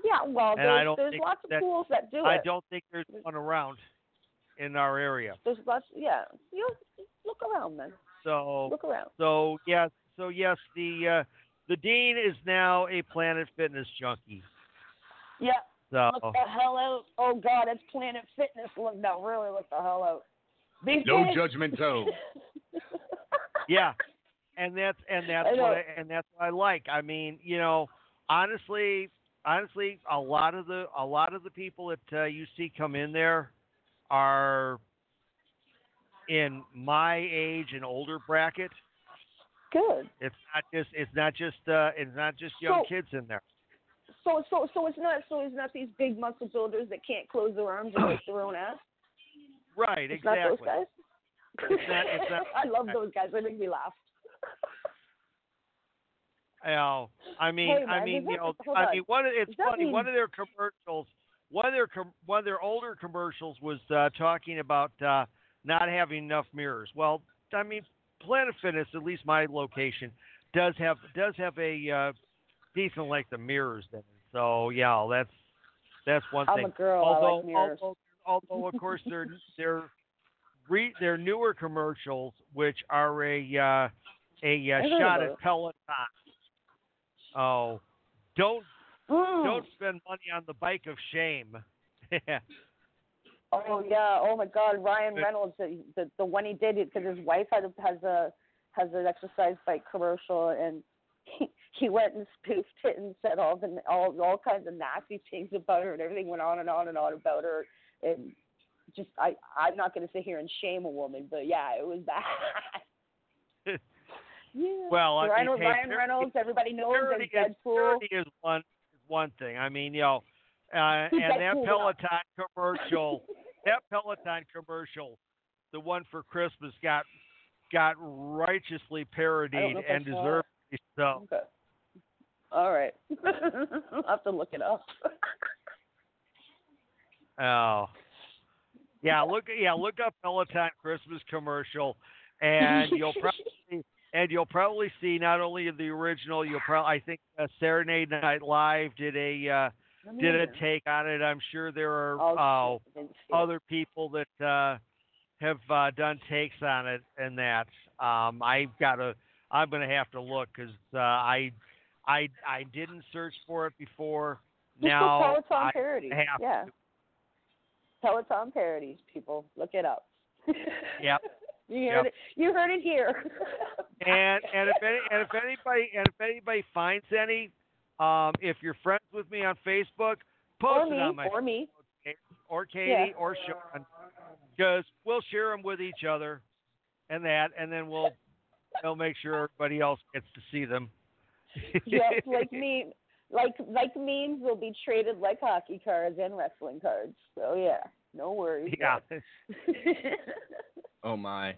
Yeah, well, And I there's, there's lots of that- pools that do it. I don't think there's one around in our area. There's lots. Yeah, you look around, man. So Look around. So yes, so yes, the uh, the dean is now a Planet Fitness junkie. Yeah, So look the hell out. Oh God, it's Planet Fitness. Look no, really look the hell out. These No days- judgment zone. yeah, and that's and that's I what I, and that's what I like. I mean, you know, honestly, honestly, a lot of the a lot of the people that uh, you see come in there are in my age and older bracket. Good. It's not just it's not just uh, it's not just young So- kids in there. So so so it's not so it's not these big muscle builders that can't close their arms and lift their own ass. Right, It's exactly. not those guys. It's not- it's not- I love those guys. They make me laugh. Know, I mean, Hey, I mean, does you that- know, I on. mean, one of it's that funny. One of their commercials, one of their com- one of their older commercials was uh, talking about uh, not having enough mirrors. Well, I mean, Planet Fitness, at least my location, does have does have a uh, decent length of mirrors in it. So yeah, that's that's one I'm thing. a girl. I like mirrors. although, although of course they're they're re, they're newer commercials, which are a uh, a uh, shot at Peloton. Oh, don't Mm. don't spend money on the bike of shame. Oh yeah. Oh my God, Ryan Reynolds, the the, the one he did because his wife had has a has an exercise bike commercial, and he, he went and spoofed it and said all the all all kinds of nasty things about her, and everything went on and on and on about her, and just I I'm not going to sit here and shame a woman, but yeah, it was bad. yeah. Well, I Ryan, mean, hey, Ryan parody- Reynolds, everybody knows is, Deadpool. is one is one thing. I mean, you know, uh, and that Deadpool? Peloton commercial, that Peloton commercial, the one for Christmas got got righteously parodied and deserved so. Okay. All right. I'll have to look it up. Oh. Yeah, look yeah, look up Peloton Christmas commercial and you'll probably and you'll probably see not only the original, you'll probably I think uh, Saturday Night Live did a uh, did a take on it. I'm sure there are uh, shit, I didn't see it. other people that uh, have uh, done takes on it and that. Um, I've got to. I'm going to have to look because uh, I, I, I didn't search for it before. Now Peloton have yeah. to. Peloton parodies, people. Look it up. Yep. You heard Yep. it. You heard it here. And and if any, and if anybody and if anybody finds any, um, if you're friends with me on Facebook, or post me, it on my or me. or Katie Yeah. or Sean, because we'll share them with each other, and that, and then we'll we'll make sure everybody else gets to see them. Yes, like me. Like like memes will be traded like hockey cards and wrestling cards. So yeah, no worries. yeah. Oh my.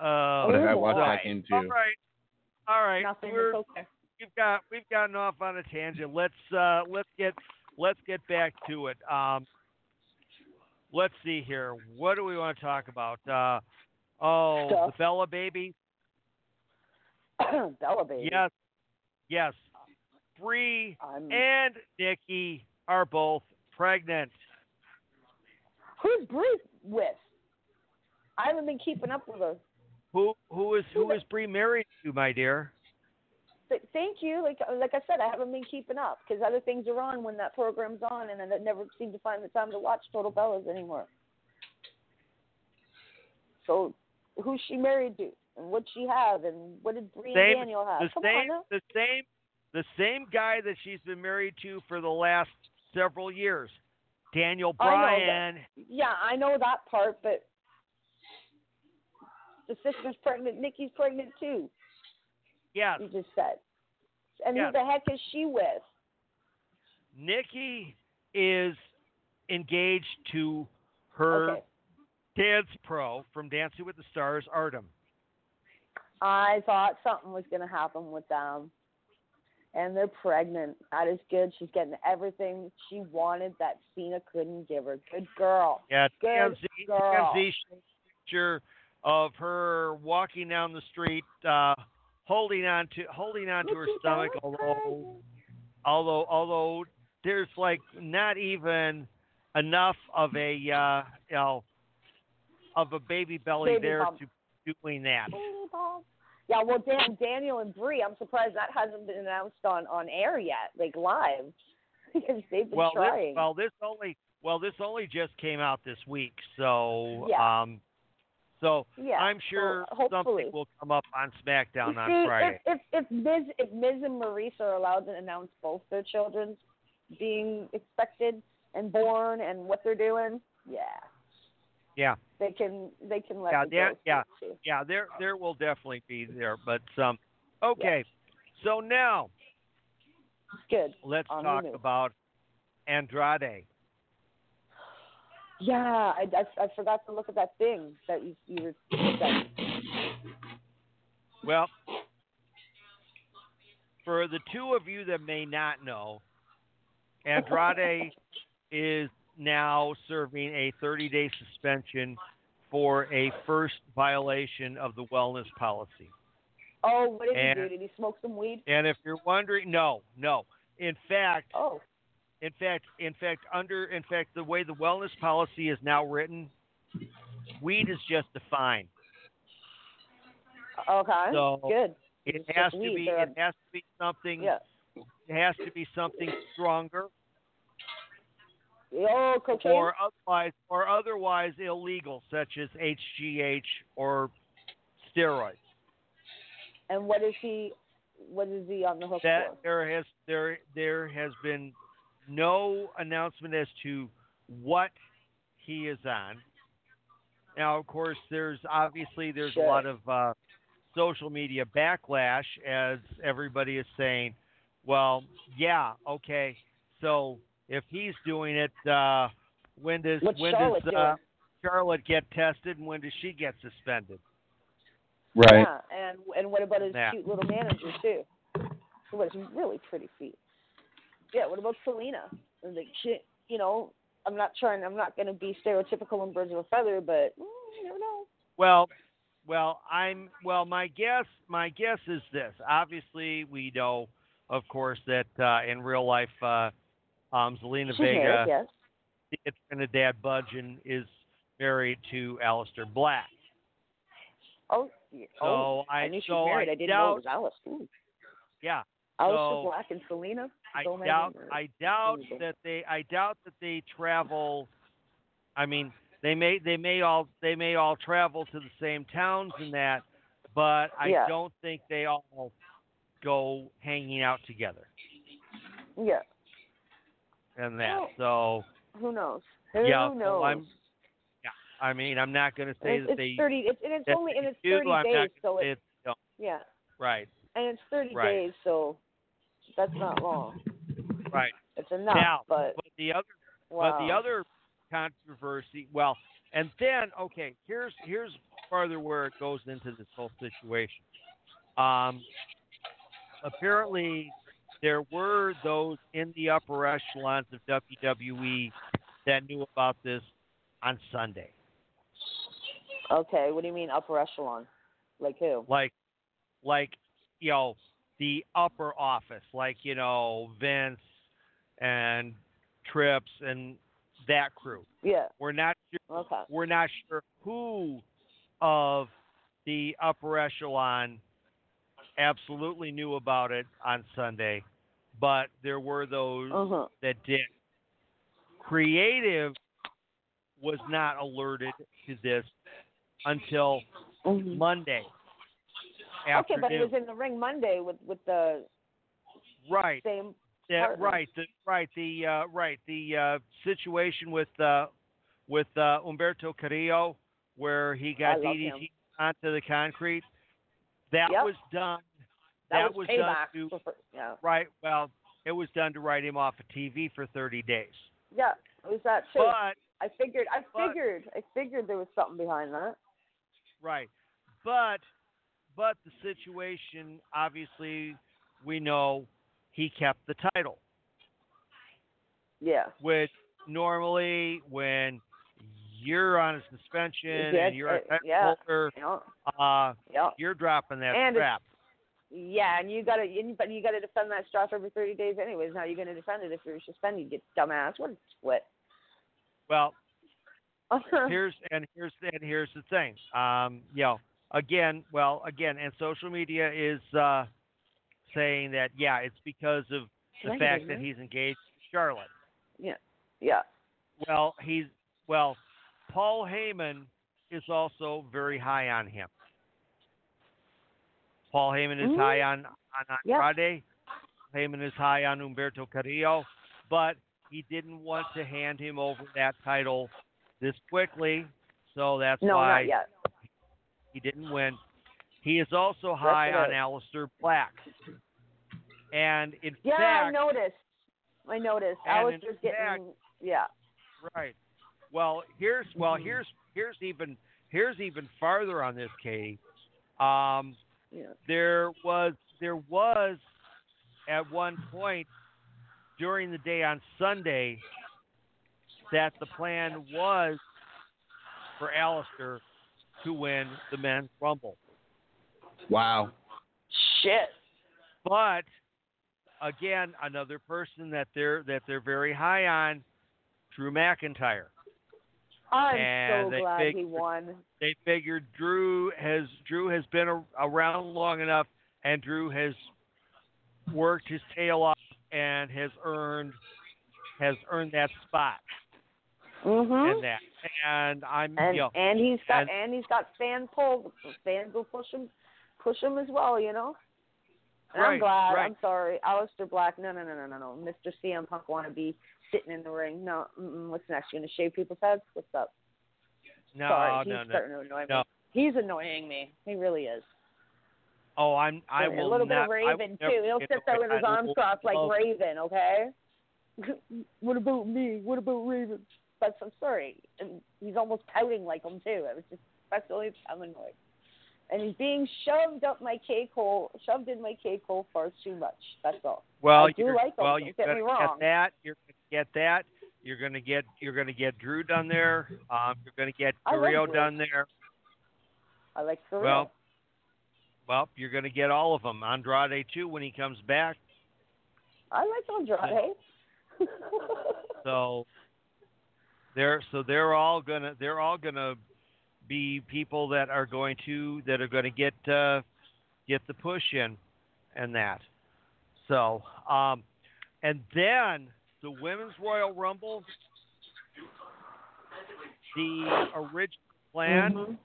Uh, What did I Oh, walk back into? all right, all right. Nothing. We're, okay. we've got we've gotten off on a tangent. Let's uh, let's get let's get back to it. Um, let's see here. What do we want to talk about? Uh, oh, Stuff. the fella baby. Bella baby. Yes, yes. Bree I'm, and Nikki are both pregnant. Who's Bree with? I haven't been keeping up with her. Who who is who is Bree married to, my dear? Thank you. Like like I said, I haven't been keeping up because other things are on when that program's on, and I never seem to find the time to watch Total Bellas anymore. So, who's she married to, and what'd she have, and what did Brian Same- Daniel have? The Come same on, the same the same guy that she's been married to for the last several years. Daniel I. Bryan. Yeah, I know that part, but the sister's pregnant. Nikki's pregnant too. Yeah, You just said. And Yes. who the heck is she with? Nikki is engaged to her Okay. dance pro from Dancing with the Stars, Artem. I thought something was going to happen with them. And they're pregnant. That is good. She's getting everything she wanted that Cena couldn't give her. Good girl. Yeah, Good TMZ, girl. TMZ picture of her walking down the street, uh, holding on to holding on to her stomach, although although although there's like not even enough of a uh, you know of a baby belly Baby there bump. to doing that. Yeah, well, Dan, Daniel and Bree, I'm surprised that hasn't been announced on on air yet, like live, because they've been Well, this, trying. well, this only well this only just came out this week, so Yeah. um, so yeah, I'm sure something will come up on SmackDown on Friday. If, if if Miz if Miz and Maurice are allowed to announce both their children being expected and born and what they're doing, yeah, Yeah, they can they can let Yeah, the they're- yeah. too. yeah, there there will definitely be there, but um, okay. So now Good. let's On talk about Andrade. Yeah, I, I, I forgot to look at that thing that you you were saying. Well, for the two of you that may not know, Andrade is now serving a 30 day suspension for a first violation of the wellness policy. Oh, what did And- he do? Did he smoke some weed? And if you're wondering, no, no. In fact, Oh, in fact, in fact, under in fact, the way the wellness policy is now written, weed is just defined. okay. So Good. it It's has to weed. be it has to be something Yeah. it has to be something stronger Oh, cocaine. or otherwise or otherwise illegal, such as HGH or steroids. and what is he? What is he on the hook That for? there has there there has been no announcement as to what he is on. Now, of course, there's obviously there's Sure. a lot of uh, social media backlash as everybody is saying, well, yeah, okay, so if he's doing it, uh, when does What's when Charlotte does uh. Charlotte get tested and when does she get suspended? Right. Yeah, and and what about his Yeah. cute little manager too? Who has really pretty feet. Yeah. What about Zelina? Like she, you know, I'm not trying. I'm not going to be stereotypical and birds of a feather, but mm, you never know. Well, well, I'm well. My guess, my guess is this. Obviously, we know, of course, that uh, in real life, uh, um, Zelina She's Vega, married, yes. Trinidad Budgen, is married to Aleister Black. Oh, yeah. oh. I, I knew she so was married. I I, didn't doubt, know it was Alice. Yeah, Alice So, Black and Zelina. I doubt. I doubt Amazing. that they, I doubt that they travel. I mean, they may, they may all, they may all travel to the same towns and that, but I Yeah. don't think they all go hanging out together Yeah. And that. So Who knows? Who yeah, so knows? I'm, yeah, I mean, I'm not going to say it's, that it's they. thirty. It's and it's only and it's thirty I'm days, so it's don't. yeah, Right, and it's thirty Right. days, so that's not long. right. It's enough, Now, but But the other wow. But the other controversy, well, and then okay, here's here's farther where it goes into this whole situation. Um, apparently, there were those in the upper echelons of WWE that knew about this on Sunday, okay, what do you mean upper echelon? Like who? like like you know the upper office, like you know Vince and Trips and that crew. Yeah. We're not sure, Okay. we're not sure who of the upper echelon absolutely knew about it on Sunday, but there were those Uh huh. that did. Creative was not alerted to this until Mhm. Monday Okay, but he was in the ring Monday with with the right. same. Yeah, partner. right. The, right. The uh, right. The uh, situation with uh, with uh, Humberto Carrillo, where he got DDT him. onto the concrete, that Yep. was done. That, was, done payback. to yeah. right. Well, it was done to write him off of TV for 30 days. Yeah. It was that too. But I figured. I but- figured. I figured there was something behind that. Right. But but the situation obviously we know he kept the title. Yeah. Which normally when you're on a suspension Yeah, and you're a uh, title yeah. holder, Yeah. uh, Yeah. you're dropping that And. Yeah, and you gotta, and- but you gotta defend that strap every thirty days anyways. How you're gonna defend it if you're suspended? You get dumbass. What a split. Well, here's and here's and here's the thing. Um, you know, again, well, again, and social media is uh, saying that yeah, it's because of the get fact that he's engaged to Charlotte. yeah. Yeah. Well, he's well. Paul Heyman is also very high on him. Paul Heyman is Mhm. high on on Yep. Heyman is high on Humberto Carrillo, but he didn't want to hand him over that title this quickly, so that's No, why he didn't win. He is also high on is. Aleister Black, and in Yeah, I fact, noticed. I noticed. And in Aleister's fact- getting. Yeah. Right. Well, here's well here's here's even here's even farther on this, Katie. Um, Yeah. there was there was at one point during the day on Sunday that the plan was for Aleister to win the men's rumble. Wow. Shit. But again, another person that they're that they're very high on, Drew McIntyre. I'm And so they glad he won. they figured Drew has Drew has been a, around long enough, and Drew has worked his tail off and has earned has earned that spot Mm-hmm. and that. And I'm And you know, and he's got and- and, he's got fan pull. Fans will push him, push him as well. You know. And I'm glad. right. I'm sorry, Aleister Black. No, no, no, no, no, no. Mr. CM Punk want to be sitting in the ring. No. Mm-mm. What's next? You gonna shave people's heads? What's up? no, sorry, he's no, no. starting to annoy no. me. He's annoying me. He really is. Oh, I'm I a will little bit of Raven too. He'll sit there with his I arms crossed like Raven. Okay. what about me? What about Raven? But I'm sorry, and he's almost pouting like him too. I was just that's the only I'm annoyed. And being shoved up my cake hole, shoved in my cake hole far too much. That's all. Well, I do you're, like him, well, you're get gonna me wrong. get that. You're gonna get that. You're gonna get you're gonna get Drew done there. Um, you're gonna get I like done there. I like for Well. Well, you're going to get all of them. Andrade too when he comes back. I like Andrade. So they're so they're all gonna they're all gonna be people that are going to that are going to get uh, get the push in and that. So um, and then the women's Royal Rumble. The original plan Mhm.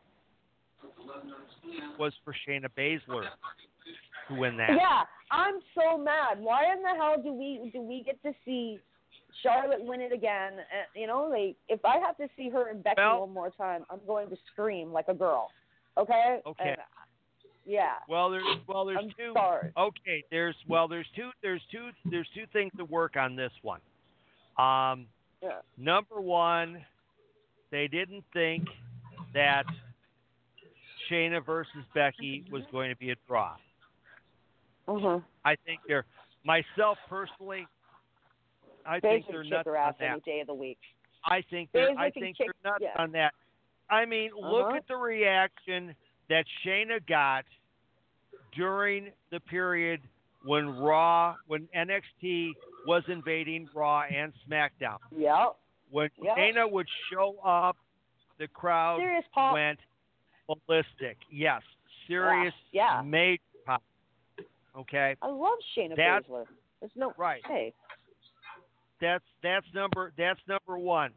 was for Shayna Baszler to win that. Yeah, I'm so mad. Why in the hell do we do we get to see Charlotte win it again? Uh, you know, like if I have to see her and Becky Well- one more time, I'm going to scream like a girl. Okay. Okay. And, yeah. Well, there's well there's I'm two. sorry. Okay, there's well there's two there's two there's two things to work on this one. Um, Yeah. number one, they didn't think that Shayna versus Becky was going to be a draw. Mhm. I think they're myself personally. I think they're nuts on that. any day of the week. I think they're I think they're nuts yeah. on that. I mean, look Uh-huh. at the reaction that Shayna got during the period when Raw, when NXT was invading Raw and SmackDown. Yep. When Yeah. Dana would show up, the crowd Serious pop. went ballistic. Yes, serious, Yeah. major pop. Okay, I love Shayna Baszler. There's no right. hey. That's that's number that's number one.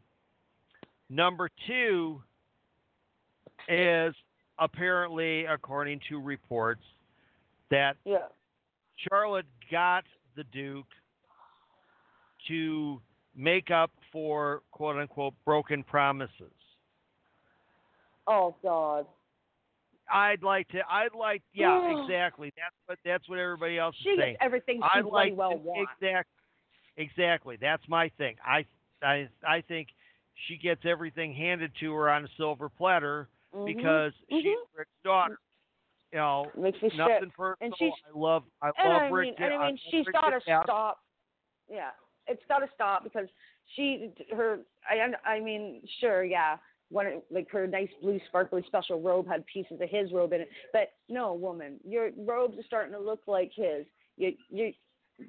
Number two is apparently, according to reports, that Yeah. Charlotte got the Duke to make up for quote unquote broken promises. Oh God. I'd like to. I'd like. Yeah, exactly. That's what. That's what everybody else She is gets saying. everything she I'd like well to, wants. exact, exactly. That's my thing. I, I, I think she gets everything handed to her on a silver platter Mhm. because she's Mhm. Rick's daughter. You know, makes me nothing sick. personal. And she's- I love. I And love I Rick. mean, and I I mean, love she's Rick got to stop. Yeah, it's got to stop because she, her, I, I mean, sure, yeah, one like her nice blue sparkly special robe had pieces of his robe in it, but no, woman, your robes are starting to look like his. You, you,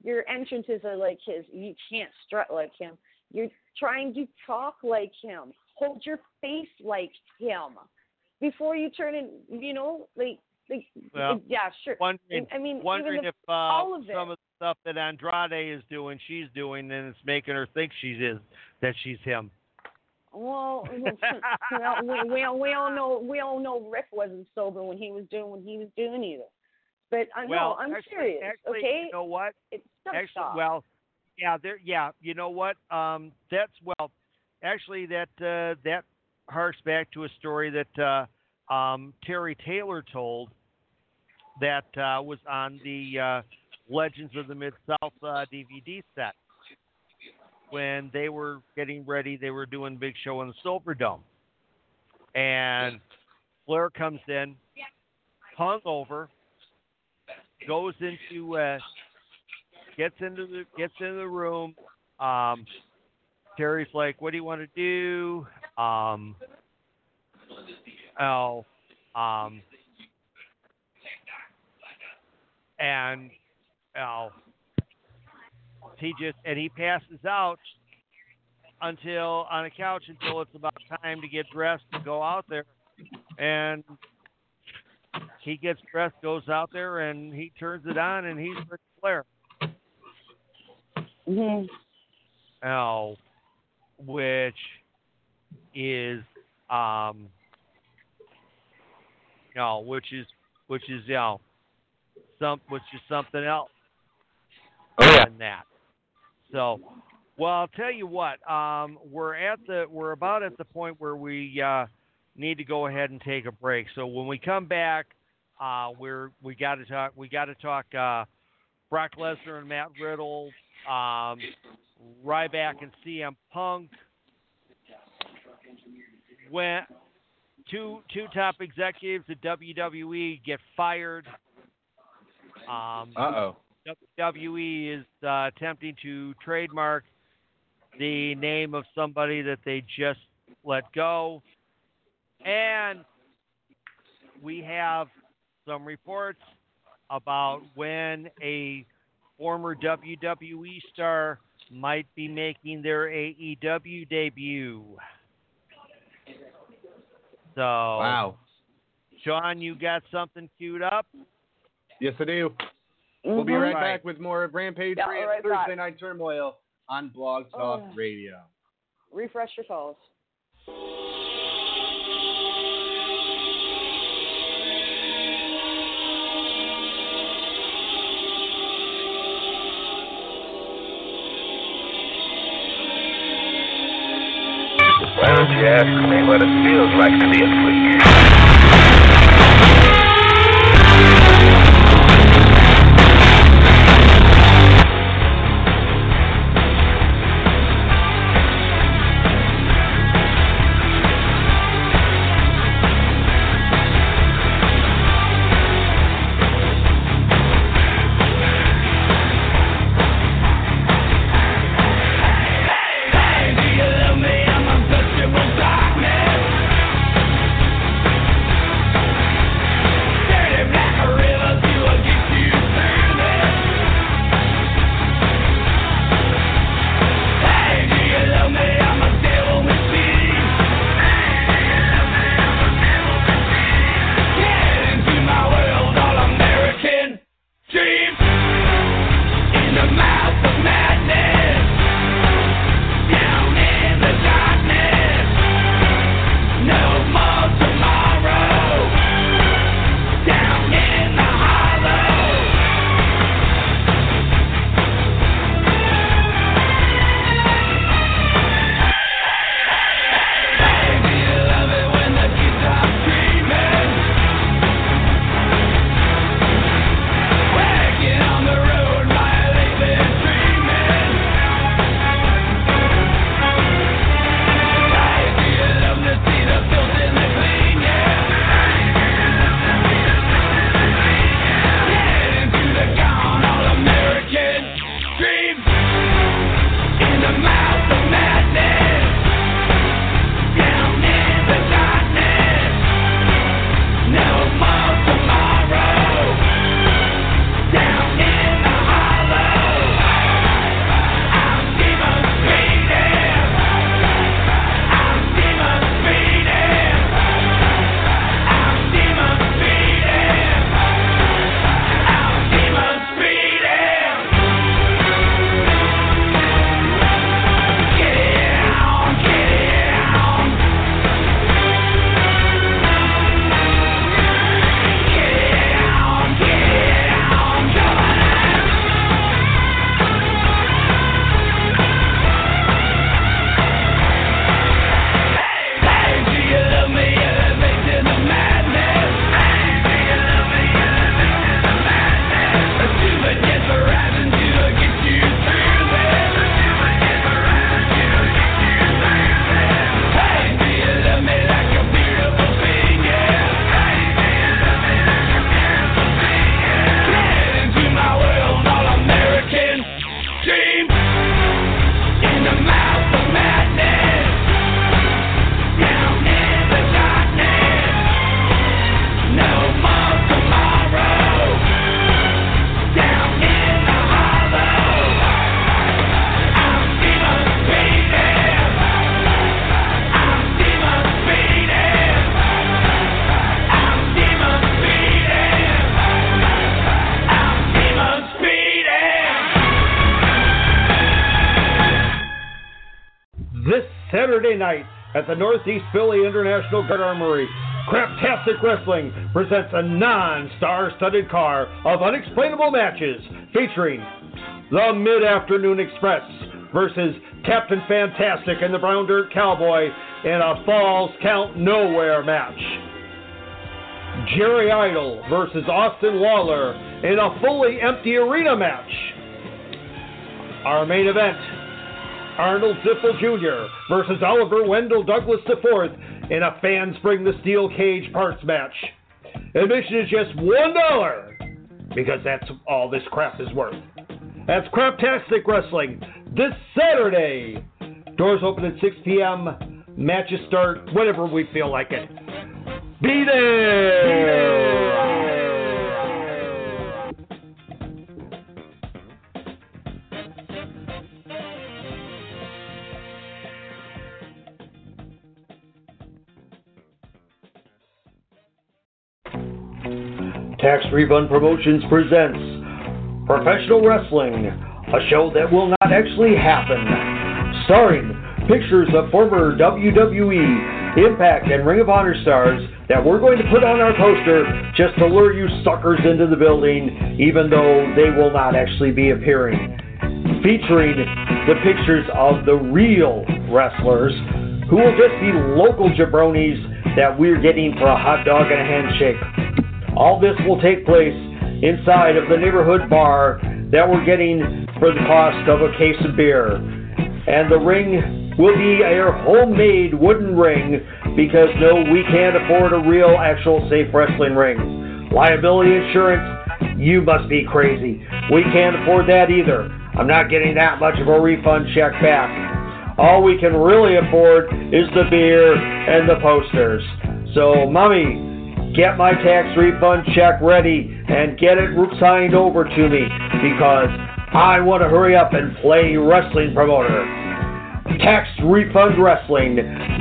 your entrances are like his. You can't strut like him. You're trying to talk like him. Hold your face like him before you turn in. You know, like, like, Well, yeah, sure. Wondering, I mean, wondering even the, if uh, all of it. some of the stuff that Andrade is doing, she's doing, and it's making her think she's is that she's him. Well, well, we, we all know we all know Rick wasn't sober when he was doing what he was doing either. But I well, know I'm actually, serious. Actually, okay, you know what? it's actually, well, yeah, there, yeah. You know what? Um, that's well, actually, that uh, that harks back to a story that uh, um, Terry Taylor told that uh, was on the uh, Legends of the Mid South uh, DVD set when they were getting ready. They were doing big show in the Silverdome, and Flair comes in, hungover, goes into uh, gets into the gets into the room. Um, Terry's like, "What do you want to do?" Um, oh, um, and oh, he just and he passes out until on a couch until it's about time to get dressed to go out there, and he gets dressed, goes out there, and he turns it on, and he's Ric Flair. Mhm. Oh, which is um, you know, which is which is you know, some which is something else Oh yeah. than that. So, well, I'll tell you what. Um, we're at the we're about at the point where we uh, need to go ahead and take a break. So when we come back, uh, we're we got to talk. We got to talk uh, Brock Lesnar and Matt Riddle, um, Ryback and CM Punk. When two two top executives at WWE get fired. Um, Uh oh. WWE is uh, attempting to trademark the name of somebody that they just let go. And we have some reports about when a former WWE star might be making their AEW debut. So, Wow. Sean, you got something queued up? Yes, I do. We'll be Mhm. right Right. back with more of Rampage Yeah, right Thursday back. Night Turmoil on Blog Talk Oh. Radio. Refresh your phones. Why don't you ask me what it feels like to be a freak? At the Northeast Philly International Guard Armory. Craptastic Wrestling presents a non-star studded car of unexplainable matches featuring the Mid-Afternoon Express versus Captain Fantastic and the Brown Dirt Cowboy in a Falls Count Nowhere match. Jerry Idol versus Austin Lawler in a fully empty arena match. Our main event, Arnold Ziffel Jr. versus Oliver Wendell Douglas IV in a Fans Bring the Steel Cage Parts match. Admission is just $1 because that's all this crap is worth. That's Craptastic Wrestling this Saturday. Doors open at 6 p.m. Matches start whenever we feel like it. Be there! Tax Refund Promotions presents Professional Wrestling, a show that will not actually happen. Starring pictures of former WWE, Impact, and Ring of Honor stars that we're going to put on our poster just to lure you suckers into the building, even though they will not actually be appearing. Featuring the pictures of the real wrestlers who will just be local jabronis that we're getting for a hot dog and a handshake. All this will take place inside of the neighborhood bar that we're getting for the cost of a case of beer. And the ring will be a homemade wooden ring because no, we can't afford a real, actual safe wrestling ring. Liability insurance, you must be crazy. We can't afford that either. I'm not getting that much of a refund check back. All we can really afford is the beer and the posters. So, mommy, get my tax refund check ready and get it signed over to me because I want to hurry up and play wrestling promoter. Tax refund wrestling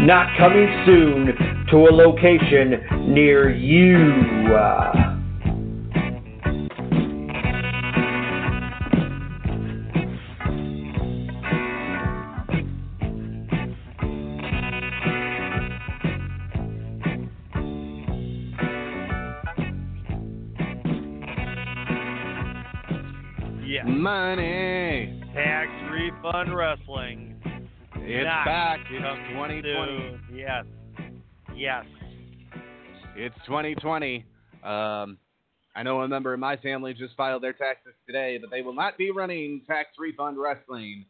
not coming soon to a location near you. Money. Tax refund wrestling. It's Not back. It's coming 2020. soon. Yes. Yes. It's 2020. Um, I know a member of my family just filed their taxes today, but they will not be running tax refund wrestling.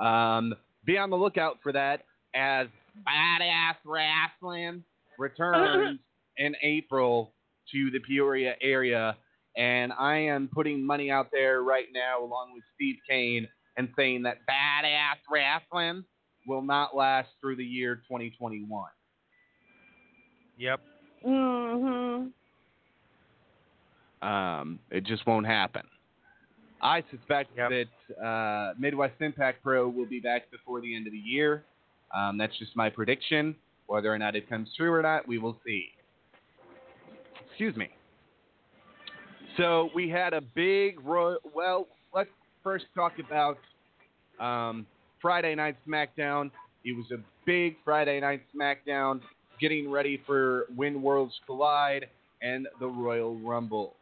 Um, be on the lookout for that as Badass Wrestling returns in April to the Peoria area. And I am putting money out there right now, along with Steve Kane, and saying that Badass Wrestling will not last through the year 2021. Yep. Mm-hmm. Um, it just won't happen. I suspect Yep. that uh, Midwest Impact Pro will be back before the end of the year. Um, that's just my prediction. Whether or not it comes true or not, we will see. Excuse me. So we had a big ro- well. Let's first talk about um, Friday Night SmackDown. It was a big Friday Night SmackDown, getting ready for When Worlds Collide and the Royal Rumble.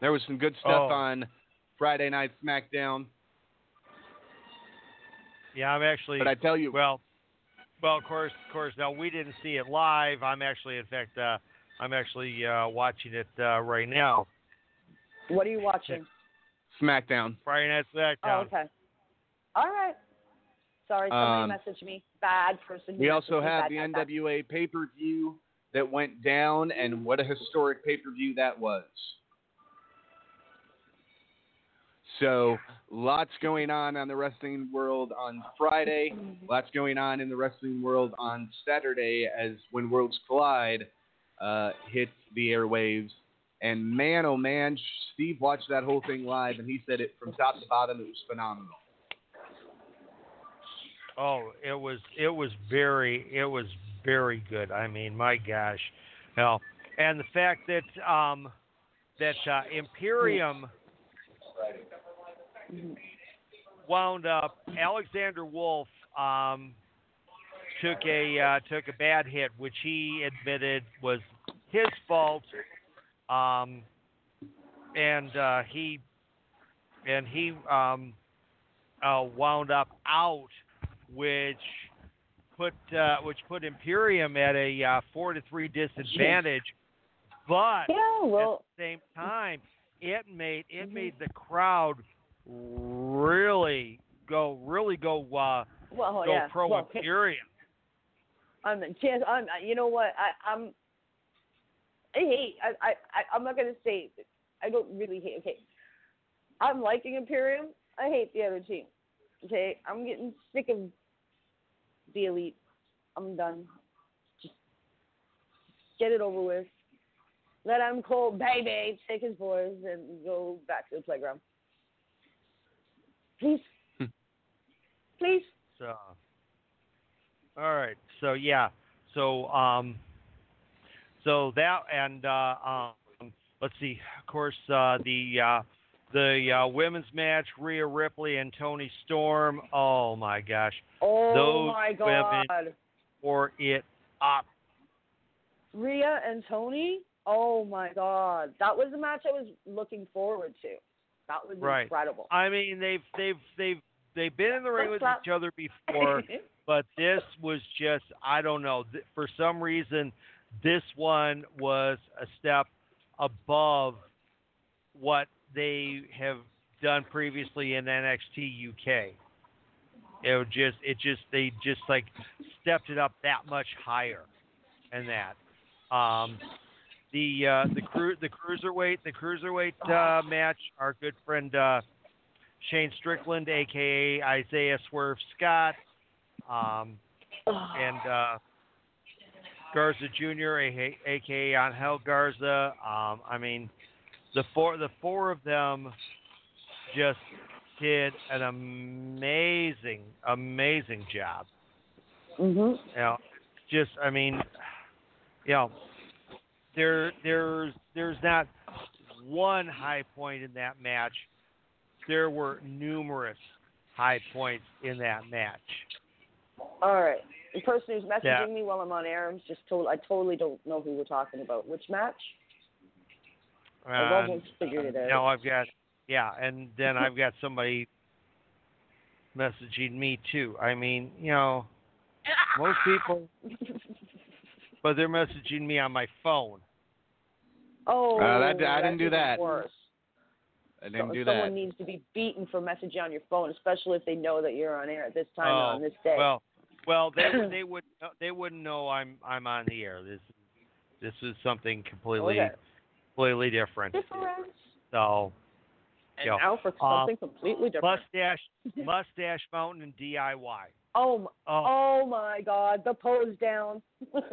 There was some good stuff Oh. on Friday Night SmackDown, Yeah, I'm actually. but I tell you, Well, well, of course, of course. Now we didn't see it live. I'm actually, in fact, uh, I'm actually uh, watching it uh, right now. What are you watching? SmackDown. Friday Night Oh, SmackDown. okay. All right. Sorry, somebody Um, messaged me. Bad person. who We also me. have the bad, bad. NWA pay per view that went down, and what a historic pay per view that was. So, lots going on on the wrestling world on Friday. Lots going on in the wrestling world on Saturday as When Worlds Collide uh, hits the airwaves. And man, oh man, Steve watched that whole thing live, and he said it from top to bottom. It was phenomenal. Oh, it was it was very it was very good. I mean, my gosh, hell, and the fact that um that uh, Imperium wound up Alexander Wolfe um, took a uh, took a bad hit, which he admitted was his fault, um, and uh, he and he um, uh, wound up out, which put uh, which put Imperium at a uh, four to three disadvantage. But Yeah, well, at the same time, it made it made the crowd really go really go uh, well, go yeah. pro well, Imperium. I'm chance. I'm. You know what? I, I'm. I hate. I. I. I- I'm not gonna say. I don't really hate. Okay. I'm liking Imperium. I hate the other team. Okay. I'm getting sick of the elite. I'm done. Just get it over with. Let him call baby, take his boys and go back to the playground. Please. Hmm. Please. So, all right. So yeah. So um, so that and uh, um, let's see. Of course, uh, the uh, the uh, women's match, Rhea Ripley and Toni Storm. Oh my gosh, Oh Those my women- God. or it up. Rhea and Toni. Oh my God, that was the match I was looking forward to. That was Right. incredible. I mean, they've they've they've they've been in the ring with each other before. but this was just I don't know. Th- For some reason, this one was a step above what they have done previously in NXT UK. It was just it just they just like stepped it up that much higher, and that. Um, the uh, the cru- the cruiserweight the cruiserweight uh, match. Our good friend uh, Shane Strickland, aka Isaiah Swerve Scott, um, and uh, Garza Jr., aka, Angel Garza. Um, I mean, the four the four of them just did an amazing, amazing job. mhm. You know, just I mean, you know, there there's there's not one high point in that match. There were numerous high points in that match. All right. The person who's messaging Yeah. me while I'm on air, I'm just told I totally don't know who we're talking about. Which match? I've And almost figured it out. now I've got yeah, and then I've got somebody messaging me too. I mean, you know, most people, but they're messaging me on my phone. oh, Uh, that- I didn't do that. Worse. I didn't So- do someone that. needs to be beaten for messaging on your phone, especially if they know that you're on air at this time Oh, on this day. Well, well, they they would they wouldn't know I'm I'm on the air. This this is something completely Okay. completely different. So And Yeah. now for Uh, something completely different. mustache mustache mountain and DIY. Oh, m- Oh, oh my God, the pose down. no,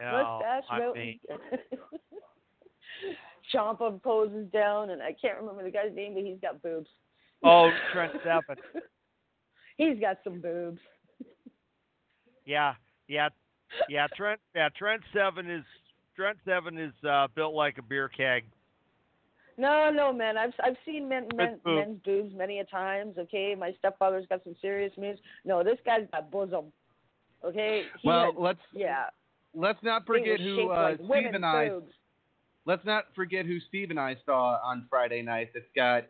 Mustache I mountain. mean, Ciampa poses down, and I can't remember the guy's name, but he's got boobs. oh Trent Seven. he's got some boobs. Yeah, yeah, yeah. Trent yeah Trent Seven is Trent Seven is uh, built like a beer keg. No, no, man. I've I've seen men, men boobs. men's boobs many a times. Okay, my stepfather's got some serious moves. No, this guy's got bosom. Okay. He Well, had- let's yeah. let's not forget who shaped uh, like Steve I. boobs. Let's not forget who Steve and I saw on Friday night. That's got,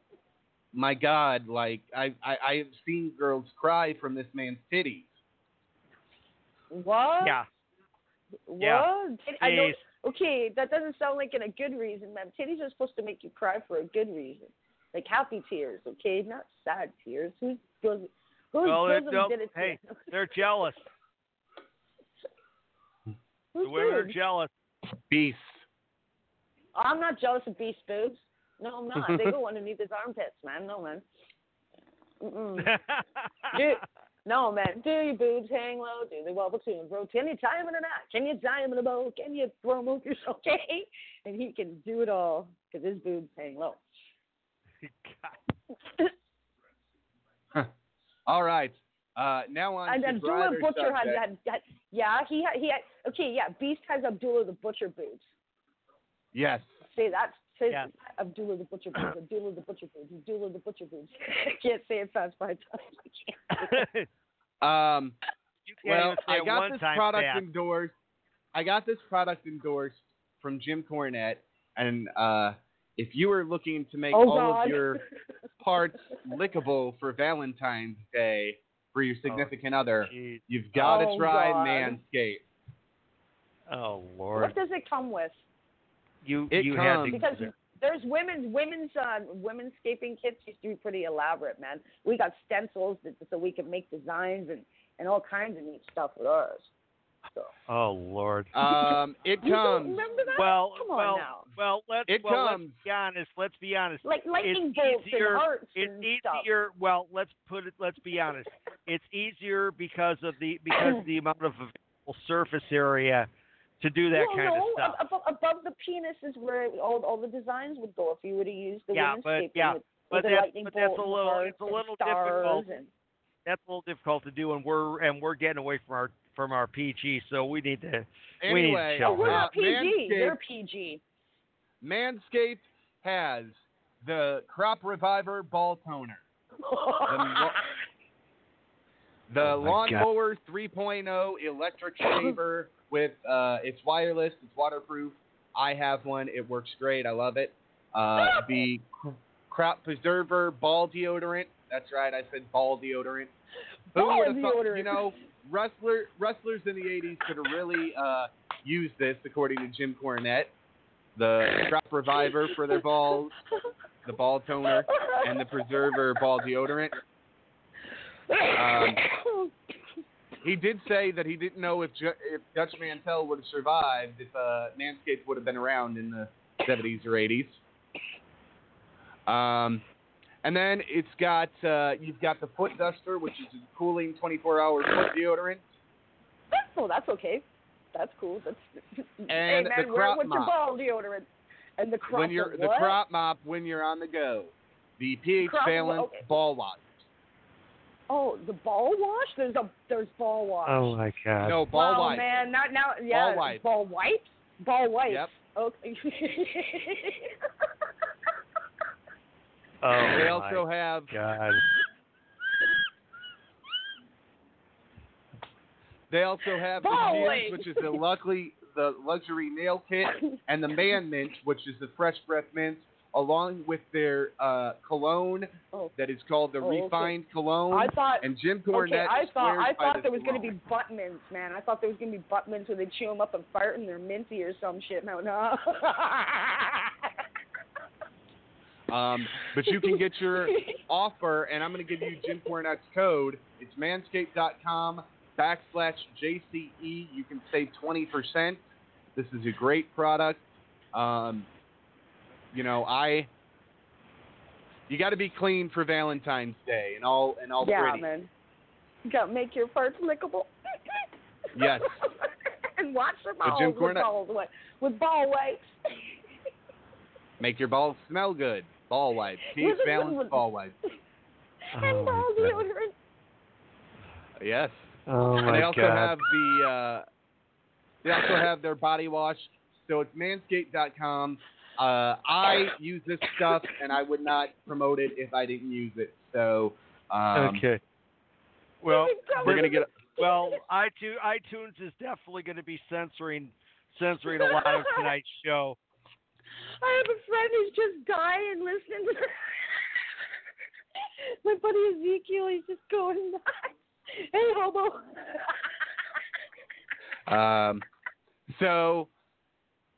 my God, like I I I have seen girls cry from this man's titties. What? Yeah, What? yeah. I know, okay, that doesn't sound like in a good reason, man. Titties are supposed to make you cry for a good reason, like happy tears, okay, not sad tears. Who's goes? Whose Well, it bosom don't- did it? to hey, you? they're jealous. Whose The women are jealous. Beast. I'm not jealous of Beast boobs. No, I'm not. they go underneath his armpits, man. No, man. Dude, no, man. Do your boobs hang low? Do they wobble to and fro? Can you tie them in a knot? Can you tie them in a bow? Can you promote yourself? Okay? And he can do it all because his boobs hang low. All right. Uh, now on And to Abdullah Butcher had, had, yeah, he had, he had, okay, yeah, Beast has Abdullah the Butcher boobs. Yes. Say that's Say Yeah. Abdullah the Butcher Boobs, Abdullah the Butcher Boobs, Abdullah the Butcher Boobs. I can't say it fast five times. I can't. Um, well, I got this product fast. endorsed. I got this product endorsed from Jim Cornette, and uh, if you were looking to make oh all God. of your parts lickable for Valentine's Day for your significant other, Jeez. you've got to Oh, try God. Manscaped. Oh Lord, what does it come with? You It you had comes- to Because there's women's women's uh, women's scaping kits used to be pretty elaborate, man. We got stencils that, so we can make designs and and all kinds of neat stuff with ours. So Oh Lord. Um, it you don't comes. remember that? Well, Come on well, now. well. Let's It well, comes. let's be honest. Let's be honest. like lightning it's bolts easier- and hearts It's and stuff. easier. Well, let's put it. Let's be honest. It's easier because of the because of the amount of available surface area to do that well, kind no, of stuff. ab- above, above the penis is where all all the designs would go if you were to use the Yeah, but- yeah, with, but with the that's- but that's a little- it's a little difficult. And, That's a little difficult to do, and we're and we're getting away from our from our PG, so we need to. we need to Anyway, chill. we're not PG. Manscaped, They're PG. Manscaped has the Crop Reviver Ball Toner. lo- The Oh my God. Lawnmower 3.0 electric shaver with uh, it's wireless, it's waterproof. I have one. It works great. I love it. Uh, the Crop Preserver Ball Deodorant. That's right. I said ball deodorant. Who Ball would have thought? deodorant. You know, wrestler wrestlers in the 80s could have really uh, used this, according to Jim Cornette. The Crop Reviver for their balls, the ball toner, and the Preserver Ball Deodorant. Um, He did say that he didn't know if, Ju- if Dutch Mantell would have survived if uh, Manscaped would have been around in the 70s or 80s. Um, and then it's got uh, you've got the foot duster, which is a cooling 24-hour foot deodorant. oh, that's okay. That's cool. That's And hey, the man, wear crop it with mop. ball deodorant and the crop. when you're the crop mop when you're on the go. The pH Crop- balance okay. ball wash. Oh, the ball wash. There's a there's ball wash. Oh my God. No ball wow, wipe. man, not now. Yeah, Ball wipe. Ball wipes. Ball wipes. Yep. Okay. Oh They my also have God. They also have the Boy! Shiz, which is the luckily the luxury nail kit, and the Man Mint, which is the fresh breath mint, along with their uh, cologne Oh. that is called the Oh, okay. refined cologne. I thought. and Jim Cornette Okay, I thought I thought there was gonna be butt mints, man. I thought there was gonna be butt mints where they chew them up and fart and they're minty or some shit. No, no. Um, but you can get your offer, and I'm going to give you Jim Cornette's code. It's manscaped.com backslash JCE. You can save 20%. This is a great product. Um, you know, I. You got to be clean for Valentine's Day and all and all yeah, pretty. man. You gotta make your parts lickable. Yes. and wash your But balls Jim with Cornette- balls with, with ball wipes. Make your balls smell good. Ball wipes. pH With- with- balanced ball wipes. and Oh, ball deodorant. Yes. Oh And my they also God. have the uh, they also have their body wash. So it's manscaped.com. Uh, I use this stuff, and I would not promote it if I didn't use it. So um, okay. Well, we're gonna get. well, iTunes, iTunes is definitely going to be censoring censoring a lot of tonight's show. I have a friend who's just dying listening to My buddy Ezekiel, he's just going nuts. Hey, hobo. Um, so,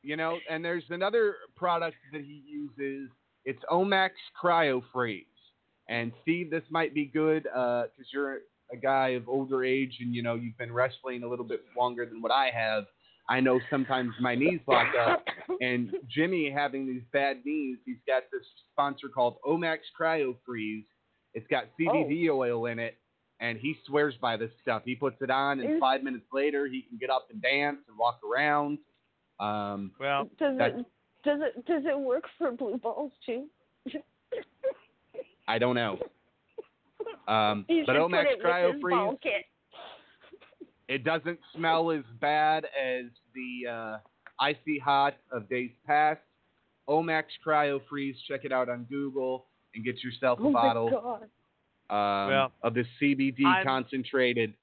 you know, and there's another product that he uses. It's Omax Cryo Freeze. And Steve, this might be good because you're a guy of older age and you know you've been wrestling a little bit longer than what I have. I know sometimes my knees lock up, and Jimmy having these bad knees, he's got this sponsor called Omax Cryo Freeze. It's got CBD oil in it, and he swears by this stuff. He puts it on, and Is- five minutes later, he can get up and dance and walk around. Um, Well, Does it does it does it work for blue balls too? I don't know. Um, You but should Omax put it Cryo with Freeze, ball kit. it doesn't smell as bad as the uh, Icy Hot of days past. Omax Cryo Freeze. Check it out on Google and get yourself a Oh bottle um, Well, of the CBD I'm- concentrated.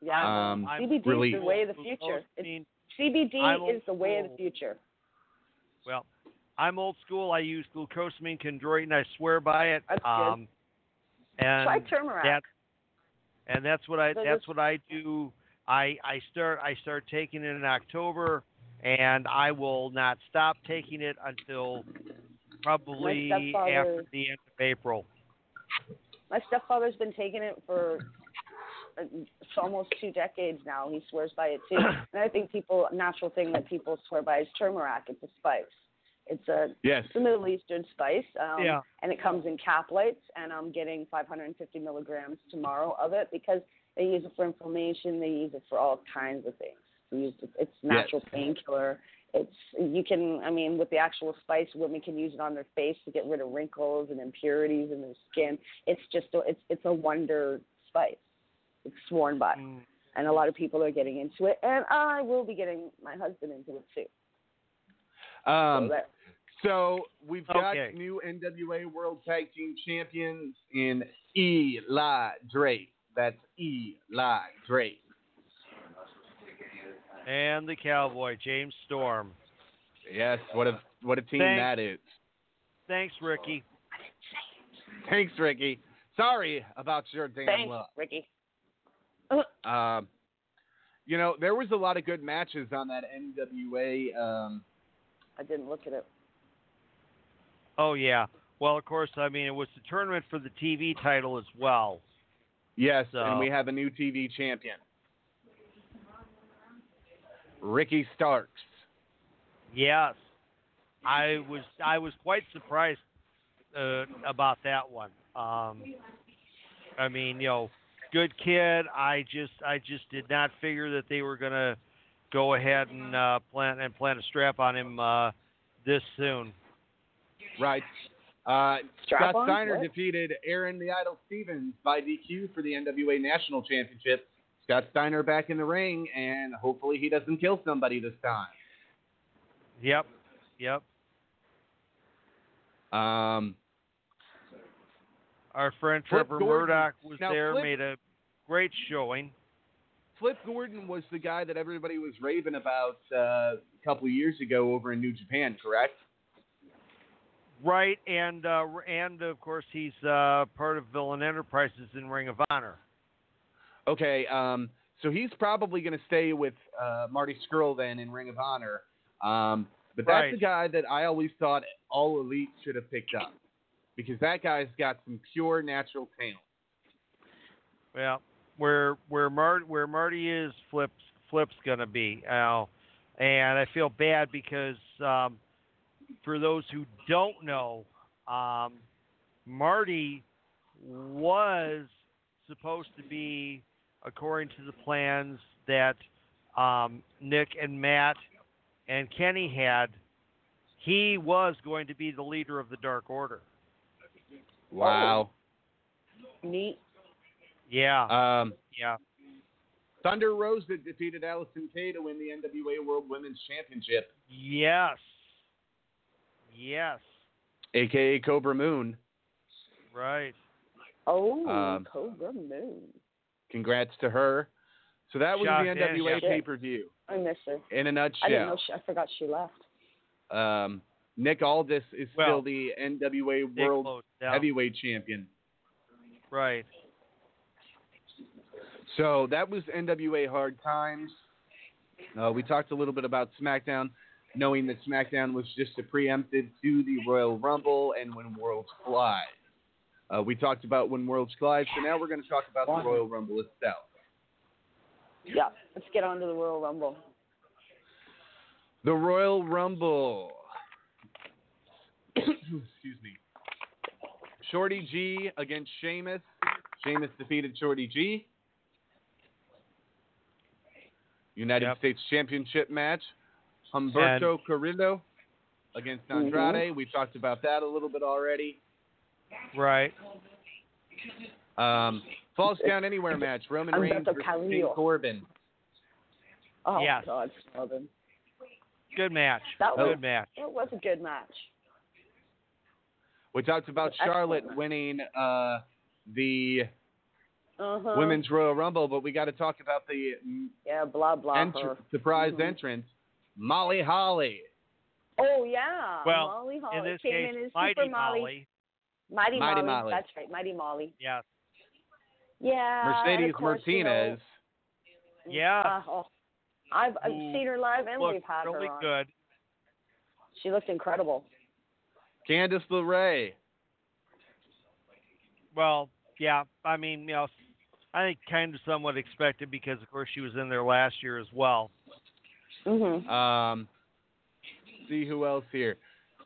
Yeah. Um, CBD really- is the way of the future. It's, CBD is the way of the old future. Well, I'm old school. I use glucosamine chondroitin. I swear by it. That's good. um, and Try turmeric. that- and that's what I So that's what I do. I I start I start taking it in October, and I will not stop taking it until probably after the end of April. My stepfather's been taking it for for almost two decades now. He swears by it too. and I think people, natural thing that people swear by is turmeric. It's a spice. It's a Yes. it's a Middle Eastern spice. Um, Yeah. And it comes in caplites, and I'm getting 550 milligrams tomorrow of it because they use it for inflammation. They use it for all kinds of things. They use it, it's natural painkiller. It's you can I mean with the actual spice, women can use it on their face to get rid of wrinkles and impurities in their skin. It's just a, it's it's a wonder spice. It's sworn by, Mm. and a lot of people are getting into it, and I will be getting my husband into it too. So Um, that, so we've got Okay. new NWA World Tag Team Champions in Eli Drake. That's Eli Drake. And the cowboy James Storm. Yes, what a what a team Thanks. that is. Thanks, Ricky. Thanks, Ricky. Sorry about your damn thanks, luck. Ricky. Um, you know, there was a lot of good matches on that NWA. Um, I didn't look at it. Oh yeah. Well, of course. I mean, it was the tournament for the TV title as well. yes, So- and we have a new TV champion, Ricky Starks. Yes, I was I was quite surprised uh, about that one. Um, I mean, you know, good kid. I just I just did not figure that they were gonna go ahead and uh, plant and plant a strap on him uh, this soon. Right. Uh, Scott on? Steiner What? defeated Aron the Idol Stevens by DQ for the NWA National Championship. Scott Steiner back in the ring, and hopefully he doesn't kill somebody this time. Yep, yep. Um, Our friend Trevor. Murdoch was Now, there, Flip- made a great showing. Flip Gordon was the guy that everybody was raving about uh, a couple of years ago over in New Japan, correct? Right, and uh, and of course he's uh, part of Villain Enterprises in Ring of Honor. Okay, um, so he's probably going to stay with uh, Marty Scurll then in Ring of Honor. Um, but that's Right. the guy that I always thought All Elite should have picked up because that guy's got some pure natural talent. Well, where where Marty where Marty is, Flip's Flip's gonna be now, and I feel bad because um, for those who don't know, um, Marty was supposed to be, according to the plans that um, Nick and Matt and Kenny had, he was going to be the leader of the Dark Order. Wow. Neat. Yeah, Um, yeah. Thunder Rosa defeated Allysin Kay to win the NWA World Women's Championship, Yes. Yes. aka Kobra Moon. Right. Oh, Um, Kobra Moon. Congrats to her. So that was Shocked the NWA pay per view. I miss her. In a I didn't know. nutshell, She, I forgot she left. um, Nick Aldis is Well, still the NWA World. Heavyweight Champion. Right. So that was NWA Hard Times. Uh, we talked a little bit about SmackDown, knowing that SmackDown was just a preempted to the Royal Rumble and When Worlds Collide. Uh, we talked about When Worlds Collide, so now we're going to talk about the Royal Rumble itself. Yeah. Let's get on to the Royal Rumble. The Royal Rumble. Excuse me. Shorty G against Sheamus. Sheamus defeated Shorty G. United Yep. States Championship match. Humberto Carrillo against. Andrade. We talked about that a little bit already. Right. Um, Falls Count Anywhere match. Roman Reigns versus King Corbin. Oh Yes. God, Southern. Good match. That was- Good match. It was a good match. We talked about Excellent Charlotte match. winning uh, the Uh-huh. Women's Royal Rumble, but we got to talk about the Yeah, blah blah. entr- her. surprise Mhm. entrance, Molly Holly. Oh yeah. Well, Molly Holly In this came case, in as Mighty Super Molly. Molly. Mighty, Mighty Molly. Molly. That's right, Mighty Molly. Yes. Yeah. Mercedes of course, you know, Martinez. Yeah. Uh, oh, I've I've seen her live and Looked we've had really her on. good. She looked incredible. Candice LeRae. Well, yeah. I mean, you know, I think kind of somewhat expected because, of course, she was in there last year as well. Mhm. Um, see who else here.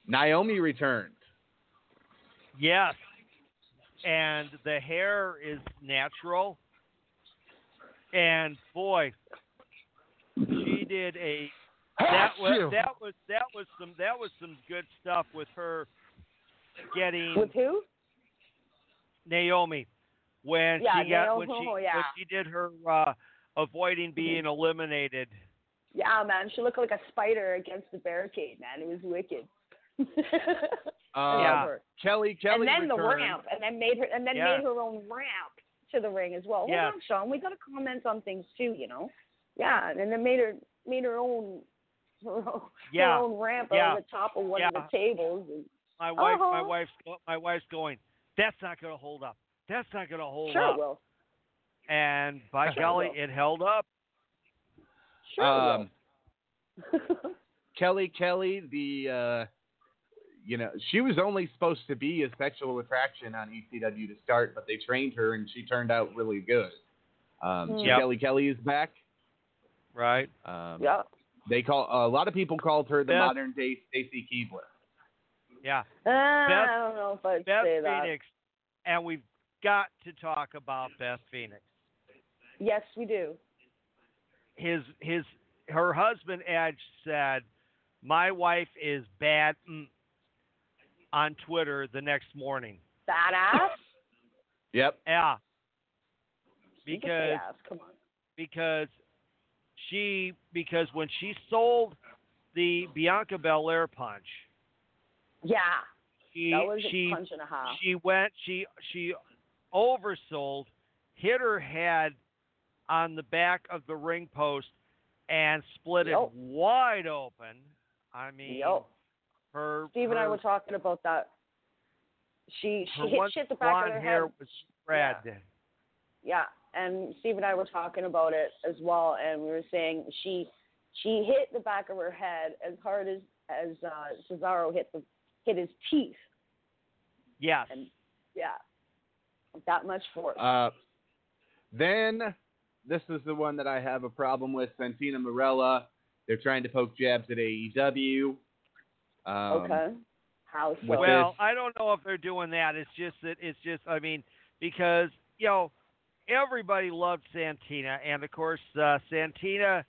Naomi returned. Yes. And the hair is natural. And boy, she did a that was that was that was some that was some good stuff with her getting With who? Naomi when Yeah, she got when she yeah. when she did her uh avoiding being eliminated. Yeah, man, she looked like a spider against the barricade, man. It was wicked. Uh, Yeah. Kelly Kelly and then the ramp, and then made her, and then Yeah. made her own ramp to the ring as well. Hold Yes. on, Sean, we got to comment on things too, you know. Yeah, and then made her made her own her own, Yeah. her own ramp Yeah. over the top of one Yeah. of the tables. And, My wife my Uh-huh. wife's my wife's going, That's not gonna hold up. That's not gonna hold sure up. it will. And by Sure golly, will. it held up. Sure Um, will. Kelly Kelly, the uh, you know, she was only supposed to be a sexual attraction on ECW to start, but they trained her and she turned out really good. Um, Hmm. Yep. Kelly Kelly is back. Right. Um, yeah. They call a lot of people called her the Beth- modern day Stacy Keibler. Yeah. Uh, I don't know if I'd Beth say that. Phoenix. And we've got to talk about Beth Phoenix. Yes, we do. His his her husband Edge said, My wife is bad mm, on Twitter the next morning. Badass. Yep. Yeah. You can say Because. Come on. because she because when she sold the Bianca Belair punch, Yeah, she that was she a punch and a half. she went she she oversold, hit her head on the back of the ring post and split Yep. it wide open. I mean Yep. her Steve and I were talking about that. She she her hit shit the back of her hair head. was spread. Yeah, and Steve and I were talking about it as well, and we were saying she she hit the back of her head as hard as as uh, Cesaro hit the hit his teeth, Yes. and yeah, that much force. Uh, then this is the one that I have a problem with. Santina Marella. They're trying to poke jabs at AEW. Um, okay, how so? well, this- I don't know if they're doing that. It's just that it's just I mean because you know everybody loved Santina, and of course uh, Santina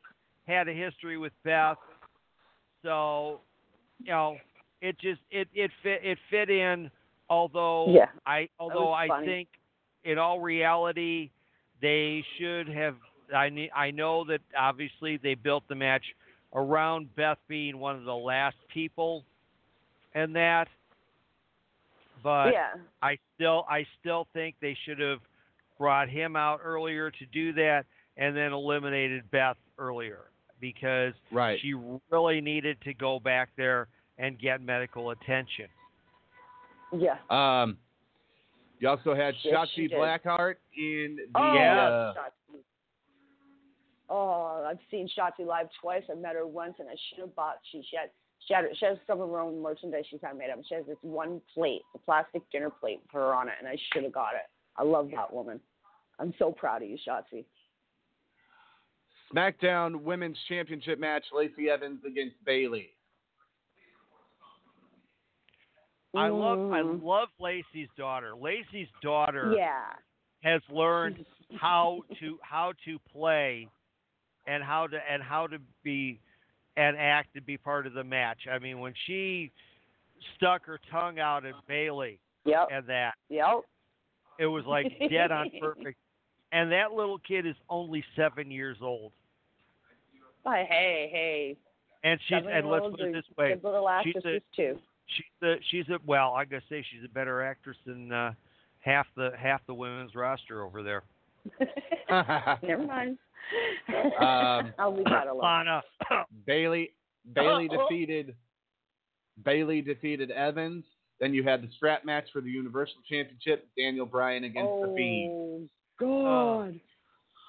had a history with Beth, so you know it just it it fit it fit in. Although Yeah, I although I funny. think in all reality they should have. I ne- I know that obviously they built the match around Beth being one of the last people, and that. But yeah, I still I still think they should have brought him out earlier to do that, and then eliminated Beth earlier because right. she really needed to go back there and get medical attention. yeah. Um, you also had Yes, Shotzi. Blackheart in the. Oh, uh, Shotzi. Oh, I've seen Shotzi live twice. I met her once, and I should have bought. She, she had she had she has some of her own merchandise she's had made up. She has this one plate, a plastic dinner plate with her on it, and I should have got it. I love that woman. I'm so proud of you, Shotzi. SmackDown Women's Championship match: Lacey Evans against Bayley. I love I Mhm. love Lacey's daughter. Lacey's daughter Yeah. has learned how to how to play and how to and how to be and act to be part of the match. I mean, when she stuck her tongue out at Bayley Yep. and that, Yep. It was like dead on perfect. And that little kid is only seven years old. But hey, hey, And she's and let's put it this way: she's a- too. she's a she's a well, I gotta say she's a better actress than uh, half the half the women's roster over there. Never mind. Um, I'll leave that alone. Lana, Bayley Bayley Oh, oh. defeated Bayley defeated Evans. Then you had the strap match for the Universal Championship, Daniel Bryan against the oh, Fiend. Oh God!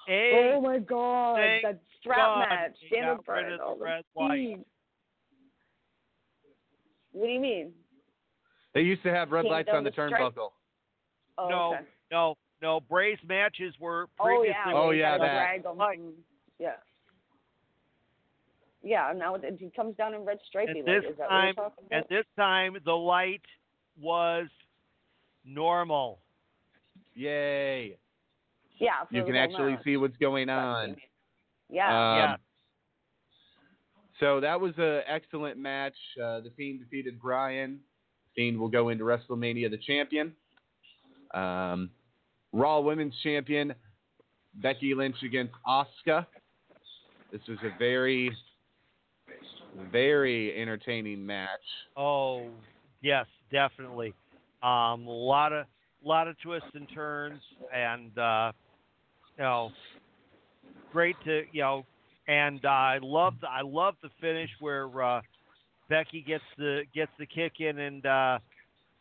A oh my God! That strap God match, Daniel Bryan, the oh, the. Fiend. What do you mean? They used to have red Came lights on the the turnbuckle. Oh, no, okay. no, no. Bray's matches were previously. Oh previously. yeah. Oh, yeah, oh, that. drag 'em Right. from- yeah. Yeah. Now it, it comes down in red stripey. At light. this Is that time, what you're talking At this time, the light was normal. Yay! yeah. You can actually match. see what's going on. Yeah. Um, yeah. So that was an excellent match. Uh, the Fiend defeated Bryan. Fiend will go into WrestleMania the champion. Um, Raw Women's Champion Becky Lynch against Asuka. This was a very, very entertaining match. Oh, yes, definitely. Um, a lot of lot of twists and turns, and uh, you know, great to you know, and uh, I love the I love the finish where uh, Becky gets the gets the kick in, and uh,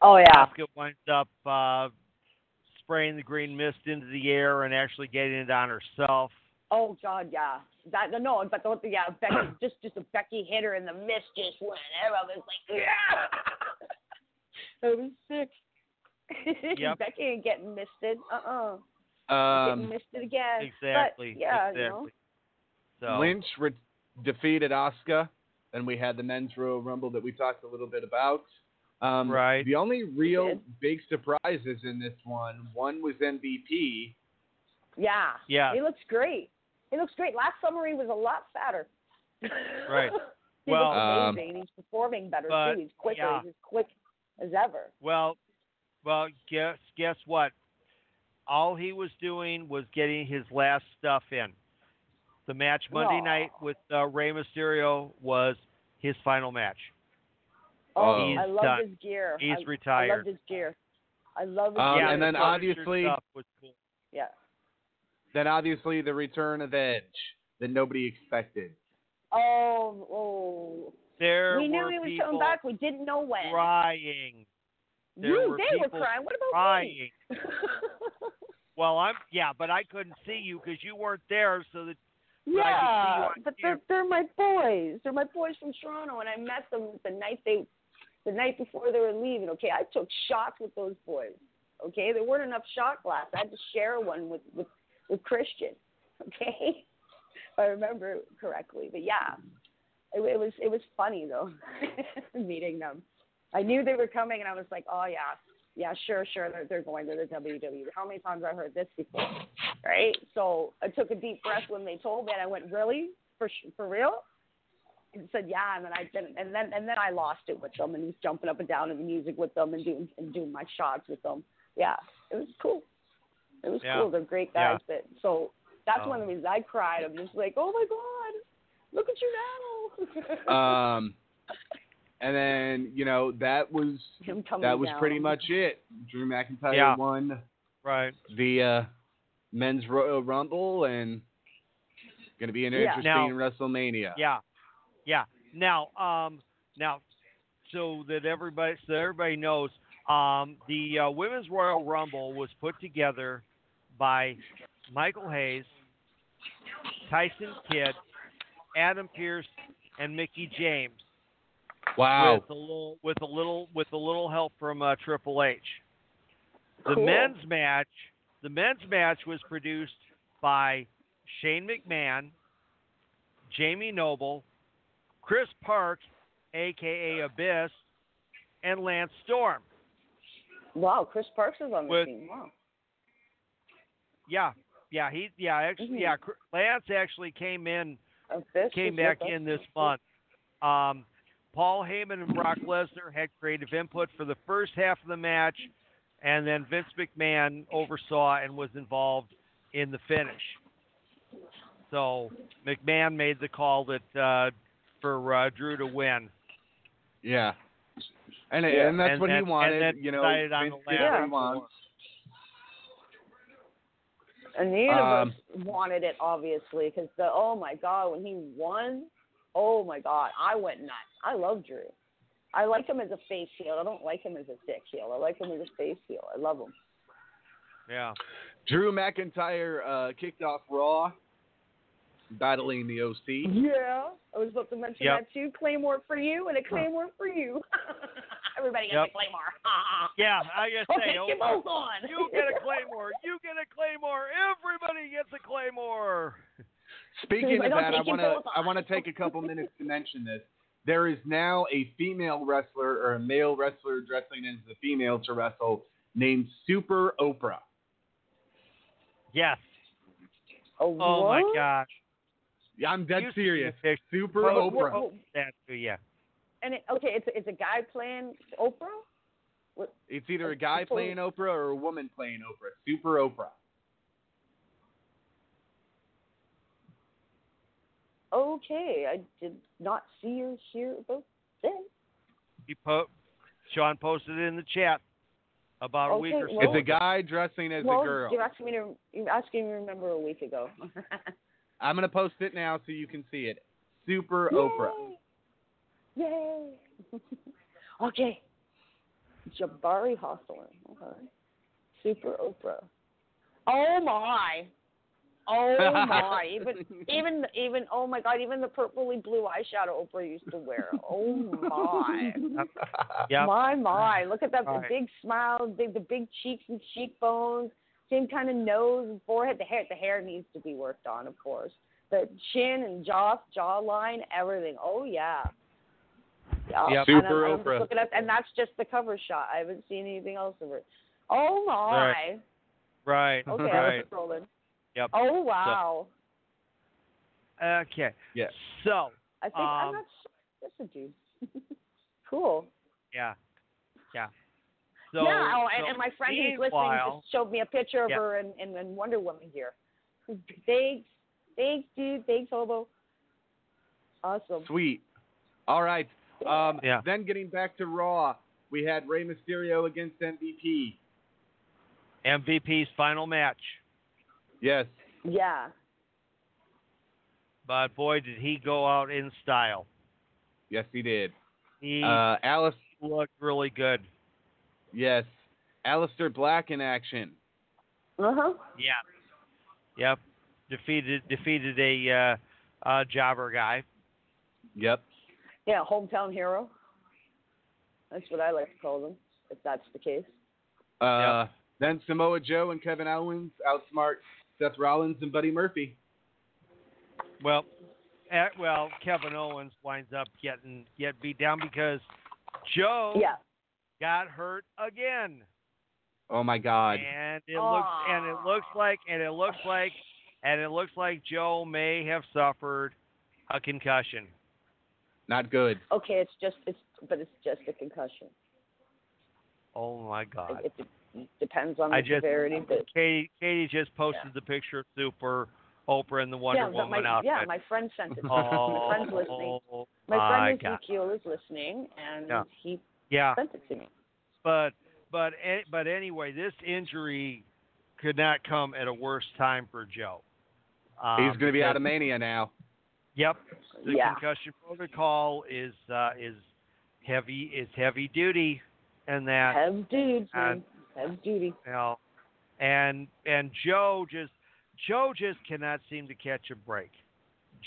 oh yeah. Asuka winds up uh, spraying the green mist into the air and actually getting it on herself. Oh God, yeah. That no, but the, yeah, Becky just just a Becky hit her and the mist just went. Everyone was like, yeah. It was sick. Yep. Becky ain't getting misted. Uh uh Um, getting misted again. Exactly. But, yeah, exactly. you know. So Lynch re- defeated Asuka. Then we had the men's Royal Rumble that we talked a little bit about. Um, Right. The only real big surprises in this one, one was MVP. Yeah. Yeah. He looks great. He looks great. Last summer he was a lot fatter. Right. he Well, looks Um. He's performing better but, too. He's quicker. yeah. He's quick as ever. Well, well, guess guess what? All he was doing was getting his last stuff in. The match Monday Aw. night with uh, Rey Mysterio was his final match. Oh, He's I love done. his gear. He's I, I love his gear. I love his Um, gear. and then the obviously- stuff was cool. yeah. Then obviously the return of Edge that nobody expected. Oh, oh. There we knew he was coming back. We didn't know when. crying, there you, were they were crying. What about crying. me? Well, I'm yeah, but I couldn't see you because you weren't there, so that But I could see you yeah, but they're, they're my boys. They're my boys from Toronto, and I met them the night they, the night before they were leaving. Okay, I took shots with those boys. Okay, there weren't enough shot glass. I had to share one with with with Christian. Okay, if I remember correctly. But yeah, it, it was it was funny though, meeting them. I knew they were coming, and I was like, oh yeah, yeah, sure, sure, they're they're going to the WWE. How many times I heard this before, right? So I took a deep breath when they told me, and I went, really, for for real? And said, yeah, and then I didn't, and then and then I lost it with them, and was jumping up and down in the music with them, and doing and doing my shots with them. Yeah, it was cool. It was Yeah. cool. They're great Yeah. guys. But so that's Oh. one of oh. the reasons I cried. I'm just like, oh my god, look at you now. Um, and then you know that was that was down. pretty much it. Drew McIntyre Yeah. won right. the uh, men's Royal Rumble and going to be an Yeah. interesting Now- WrestleMania. Yeah, yeah. Now, um, now, so that everybody, so everybody knows, um, the uh, Women's Royal Rumble was put together by Michael Hayes, Tyson Kidd, Adam Pearce, and Mickie James, Wow. with a little, with a little, with a little help from uh, Triple H. The Cool. men's match, the men's match was produced by Shane McMahon, Jamie Noble, Chris Park, aka Abyss, and Lance Storm. Wow, Chris Parks is on the With- team. Wow. Yeah, yeah, he, yeah, actually, Mhm. yeah. Cr- Lance actually came in, Of this came back in this month. Um, Paul Heyman and Brock Lesnar had creative input for the first half of the match, and then Vince McMahon oversaw and was involved in the finish. So McMahon made the call that uh, for uh, Drew to win. Yeah. And Yeah. and that's and, what and, he wanted. And then you know, decided on Vince the did what he wants. And neither of Um, us wanted it, obviously, because the oh my god, when he won, oh my god, I went nuts. I love Drew. I like him as a face heel. I don't like him as a dick heel. I like him as a face heel. I love him. Yeah. Drew McIntyre uh, kicked off Raw, battling the OC. Yeah, I was about to mention Yep. that too. Claymore for you and a Claymore for you. Everybody gets Yep. a Claymore. Uh-huh. Yeah, I just okay, say, oh, you on. you get a claymore, you get a claymore, everybody gets a claymore. Speaking I of that, I want to I want to take a couple minutes to mention this. There is now a female wrestler or a male wrestler dressing as a female to wrestle named Super Oprah. Yes. Oh, Oh my gosh. Yeah, I'm dead You serious. Super Well, Oprah. well, That too, yeah. And it, okay, it's it's a guy playing Oprah. It's either a guy People- playing Oprah or a woman playing Oprah. Super Oprah. Okay, I did not see or hear about this. He po- Sean posted it in the chat about a week or so. well- It's a guy dressing as well, a girl. you're asking me to you're asking me to remember a week ago. I'm gonna post it now so you can see it. Super Oprah. Yay! okay. Jabari Hostler. Okay. Super Oprah. Oh my. Oh my. Even even even oh my god, even the purpley blue eyeshadow Oprah used to wear. Oh my. Yep. My my. Look at that Right. big smile, big the big cheeks and cheekbones, same kind of nose and forehead. The hair the hair needs to be worked on, of course. The chin and jaw jawline, everything. Oh yeah. Yeah. Yep. And Super I'm, I'm Oprah. looking at, and that's just the cover shot. I haven't seen anything else of it. Oh my. Right. Right. Okay, right. I'm scrolling. Yep. Oh wow. Okay. Yeah. So, I think I'm Um, not sure. That's a dude. cool. yeah. Yeah. So, yeah, oh, and, so and my friend who's listening just showed me a picture of Yeah. her in, in, in Wonder Woman gear. Thanks, thanks, dude. Thanks, Hobo. Awesome. Sweet. All right. Um, Yeah. Then getting back to Raw, we had Rey Mysterio against MVP. MVP's final match. Yes. Yeah. But boy, did he go out in style. Yes, he did. He Uh, Alice. looked really good. Yes. Aleister Black in action. Uh huh. Yeah. Yep. Defeated defeated a uh, uh, jobber guy. Yep. Yeah, hometown hero. That's what I like to call them, if that's the case. Uh, Then Samoa Joe and Kevin Owens outsmart Seth Rollins and Buddy Murphy. Well, eh, well, Kevin Owens winds up getting get beat down because Joe Yeah. got hurt again, Oh my God. and it looks and it looks like and it looks like and it looks like Joe may have suffered a concussion. Not good. Okay, it's just it's, but it's just a concussion. Oh my God! It, it de- depends on the I just severity, but Katie Katie just posted Yeah. the picture of Super Oprah and the Wonder yeah, but Woman my, outfit. yeah, my friend sent it. to me. oh, my friend's listening. My my friend Ezekiel is listening, and Yeah. he Yeah, sent it to me. but but a- but anyway, this injury could not come at a worse time for Joe. Um, He's going to be out of Mania now. Yep, the Yeah. concussion protocol is uh, is heavy is heavy duty, and that Have dudes, and- man. Have duty. you know, and and Joe just Joe just cannot seem to catch a break.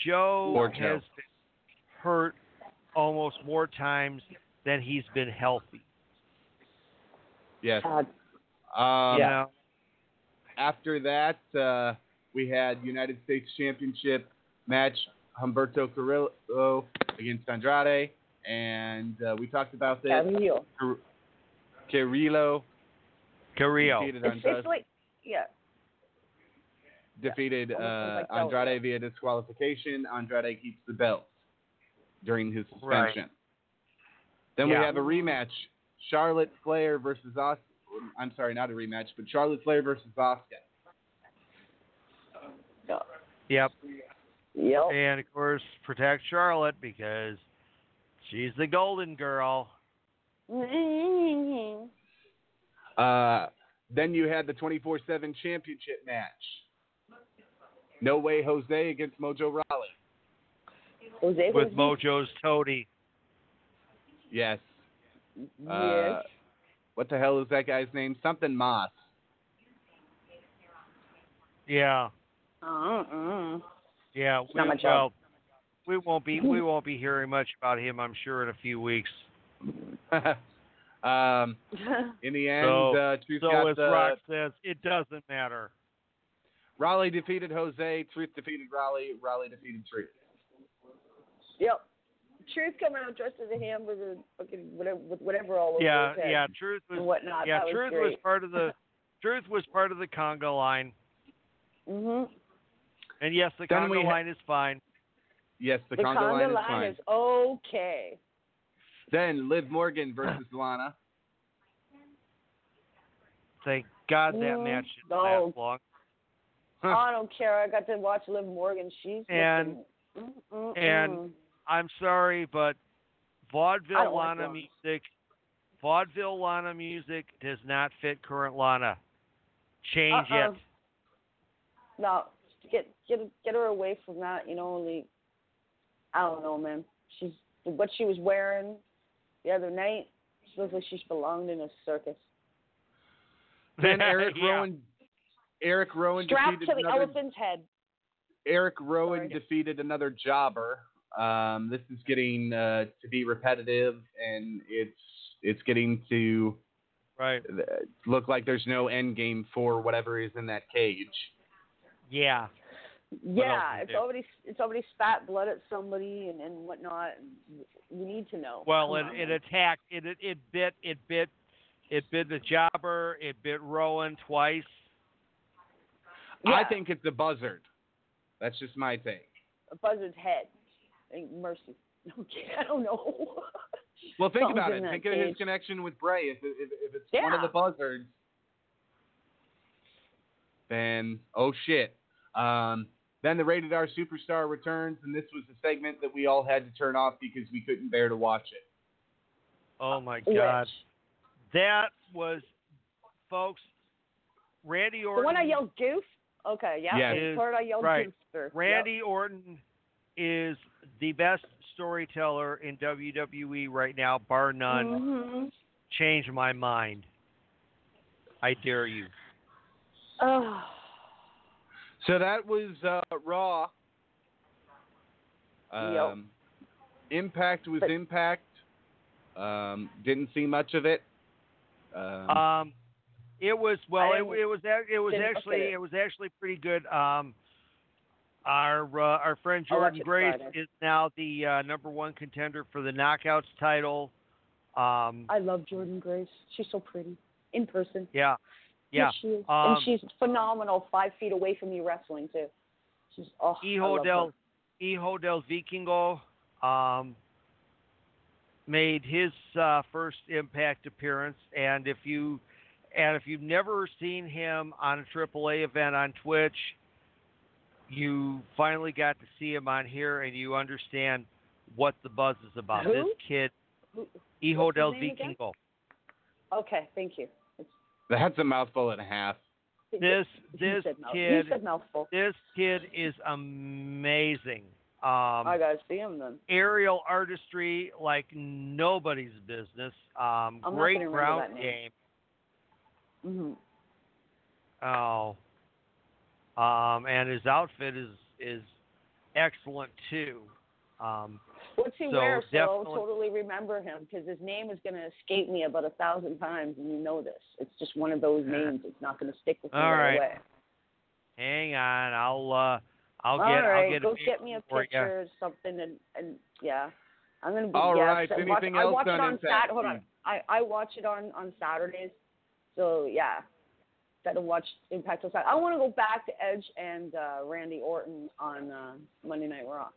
Joe Poor Joe. has been hurt almost more times than he's been healthy. Yes. God. Um, You know? After that, uh, we had United States Championship match Humberto Carrillo against Andrade, and uh, we talked about this. Carrillo. Car- Carrillo Carrillo. defeated, Andrade, it's like, yeah. defeated almost uh, like Del Andrade via disqualification. Andrade keeps the belt during his Right. suspension. Then Yeah. we have a rematch: Charlotte Flair versus Asuka. I'm sorry, not a rematch, but Charlotte Flair versus Asuka. yeah. Yep. Yep. and of course protect Charlotte because she's the golden girl. Uh, then you had the 24 7 championship match. No Way Jose against Mojo Rawley. Jose with Jose. Mojo's Toady. Yes. Yes. Uh, what the hell is that guy's name? Something Moss. Yeah, Uh-uh. Yeah. not we, my job. well, we won't be we won't be hearing much about him. I'm sure in a few weeks. um, in the end, So- uh, Truth So got as the, Rock says, it doesn't matter. Rawley defeated Jose. Truth defeated Rawley. Rawley defeated Truth. Yep. Truth coming out dressed as a hamburger, fucking whatever, with whatever all over Yeah, his head yeah. Truth was and whatnot. yeah. that was Truth great. was part of the Truth was part of the conga line, Mhm. And yes, the Then we conga ha- line is fine. Yes, the, The conga conga line is line fine. is okay. Then Liv Morgan versus Lana. Thank God that Mm, match didn't no. last long. I don't care. I got to watch Liv Morgan. She's And- looking- Mm-mm-mm. and- I'm sorry, but vaudeville don't like Lana Lana. music, vaudeville Lana music does not fit current Lana. Change Uh-uh. it. No, get get get her away from that. You know, like I don't know, man. She's what she was wearing the other night. She looks like she belonged in a circus. Then Eric Yeah. Rowan. Eric Rowan Strapped defeated to the another. elephant's head. Eric Rowan Sorry. defeated another jobber. Um, this is getting uh, to be repetitive, and it's it's getting to Right. uh, look like there's no end game for whatever is in that cage. Yeah. Yeah, else is it's there? already it's already spat blood at somebody and and whatnot. you need to know. Well, it, it attacked. It, it it bit. It bit. It bit the jobber. It bit Rowan twice. I think it's a buzzard. That's just my thing. a buzzard's head. Ain't mercy. Okay, I don't know. Well, think Something's about it. that Think of his connection with Bray. If, if, if it's one of the buzzards, then oh shit. Um, then the rated R superstar returns, and this was a segment that we all had to turn off because we couldn't bear to watch it. Oh my Which? God. That was, folks. Randy Orton. The one I yelled goof. Okay, yeah. Yes. The part I yelled Right. goof. for. Randy Orton is the best storyteller in WWE right now, bar Yep. none. Mhm. Change my mind. I dare you. Oh. So that was uh, Raw. Um, Impact was But- Impact. Um, didn't see much of it. Um, Um, it was well. It, it was it was didn't look at actually it. it was actually pretty good. Um, our uh, our friend Jordynne Grace Friday. is now the uh, number one contender for the Knockouts title. Um, I love Jordynne Grace. She's so pretty in person. yeah, yeah. Yes, she is. Um, and she's phenomenal. Five feet away from you, wrestling too. She's oh. Hijo del. Hijo del Vikingo um, made his uh, first Impact appearance, and if you and if you've never seen him on a AAA event on Twitch, you finally got to see him on here, and you understand what the buzz is about. Who? This kid, Who- Hijo what's del name again? Vikingo. Okay, thank you. It's, that's a mouthful and a half. This he this kid mouthful. this kid is amazing. Um, I gotta see him then. aerial artistry like nobody's business. Um, I'm great gonna ground that name. game. hmm Oh, um, and his outfit is is excellent too. Um, What's he So, wear? So I'll definitely- totally remember him because his name is gonna escape me about a thousand times, and you know this. It's just one of those names. It's not gonna stick with me All right right. away. hang on, I'll uh, I'll All get right, I'll get go a get me a for you. picture or something, and and yeah, I'm gonna be. All yeah, right, 'cause I watch, anything I else watch it on on Impact? Sat. Hold on, I I watch it on on Saturdays, so yeah. Gotta watch Impact on Saturday. I want to go back to Edge and uh, Randy Orton on uh, Monday Night Raw.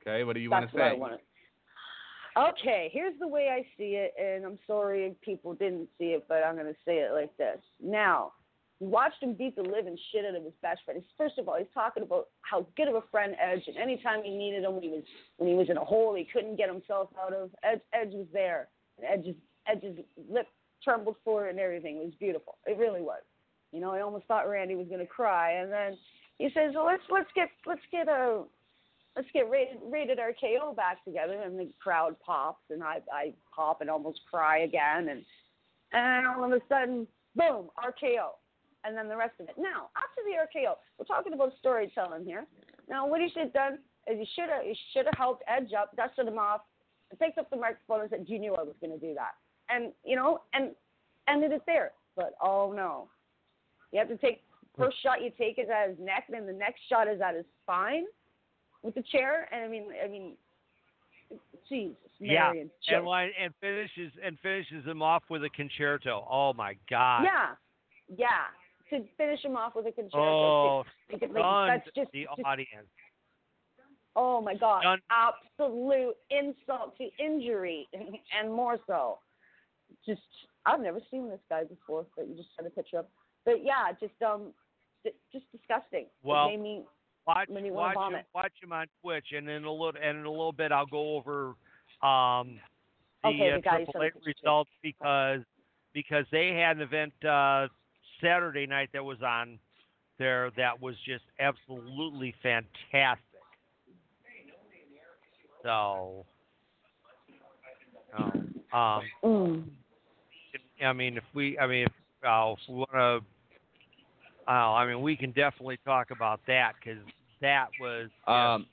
Okay, what do you want That's to what I say? Okay, here's the way I see it, and I'm sorry if people didn't see it, but I'm going to say it like this. Now, You watched him beat the living shit out of his best friend. He's, first of all, he's talking about how good of a friend Edge, and anytime he needed him when he was when he was in a hole he couldn't get himself out of, Edge, Edge was there. And Edge's Edge's lip trembled for it and everything. It was beautiful. It really was. You know, I almost thought Randy was gonna cry, and then he says, "Well, let's let's get let's get a let's get rated rated RKO back together," and the crowd pops, and I I pop and almost cry again, and and all of a sudden, boom, RKO and then the rest of it. Now, after the RKO, we're talking about storytelling here. Now, what he should have done is he should have he should have helped Edge up, dusted him off, picked up the microphone and said, "You knew I was going to do that," and you know, and ended it there. But oh no, you have to take first shot you take is at his neck, then the next shot is at his spine with the chair, and I mean, I mean, Jesus, Yeah, and and line and finishes and finishes him off with a con-chair-to. Oh my God! yeah, yeah. To finish him off with a con-chair-to. Oh, Like, like, that's just, the just audience. Oh my God! Done. Absolute insult to injury, and more so. Just, I've never seen this guy before, but you just had a picture of. But yeah, just um, just disgusting. Well, it made me. Watch When you watch him, watch him on Twitch, and in a little and in a little bit I'll go over um, the, Okay, uh, the guy you Triple sent Eight the picture. results because because they had an event uh, Saturday night that was on there that was just absolutely fantastic. So, um, um, Mm. I mean, if we, I mean, if, uh, if we want to, uh, I mean, we can definitely talk about that because that was just- Um,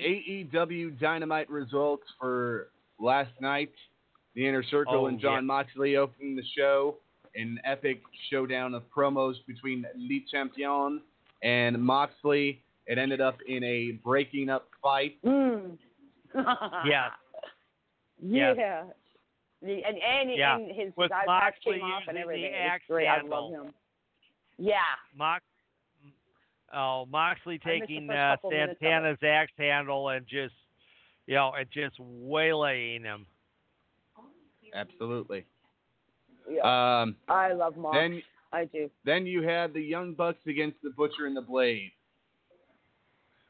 AEW Dynamite results for last night. The Inner Circle Oh, and John yeah. Moxley opening the show. An epic showdown of promos between Le Champion and Moxley. It ended up in a breaking up fight. Mm. Yes. Yeah. Yes. The- And and, Yeah. and his With eye Moxley came off and using the everything. It axe great. I love him. Yeah. Mox, oh, Moxley I missed the taking uh, couple minutes of it. Santana's axe handle and just, you know, and just waylaying him. Absolutely. Yeah. Um, I love Mox. then I do. then you had the Young Bucks against the Butcher and the Blade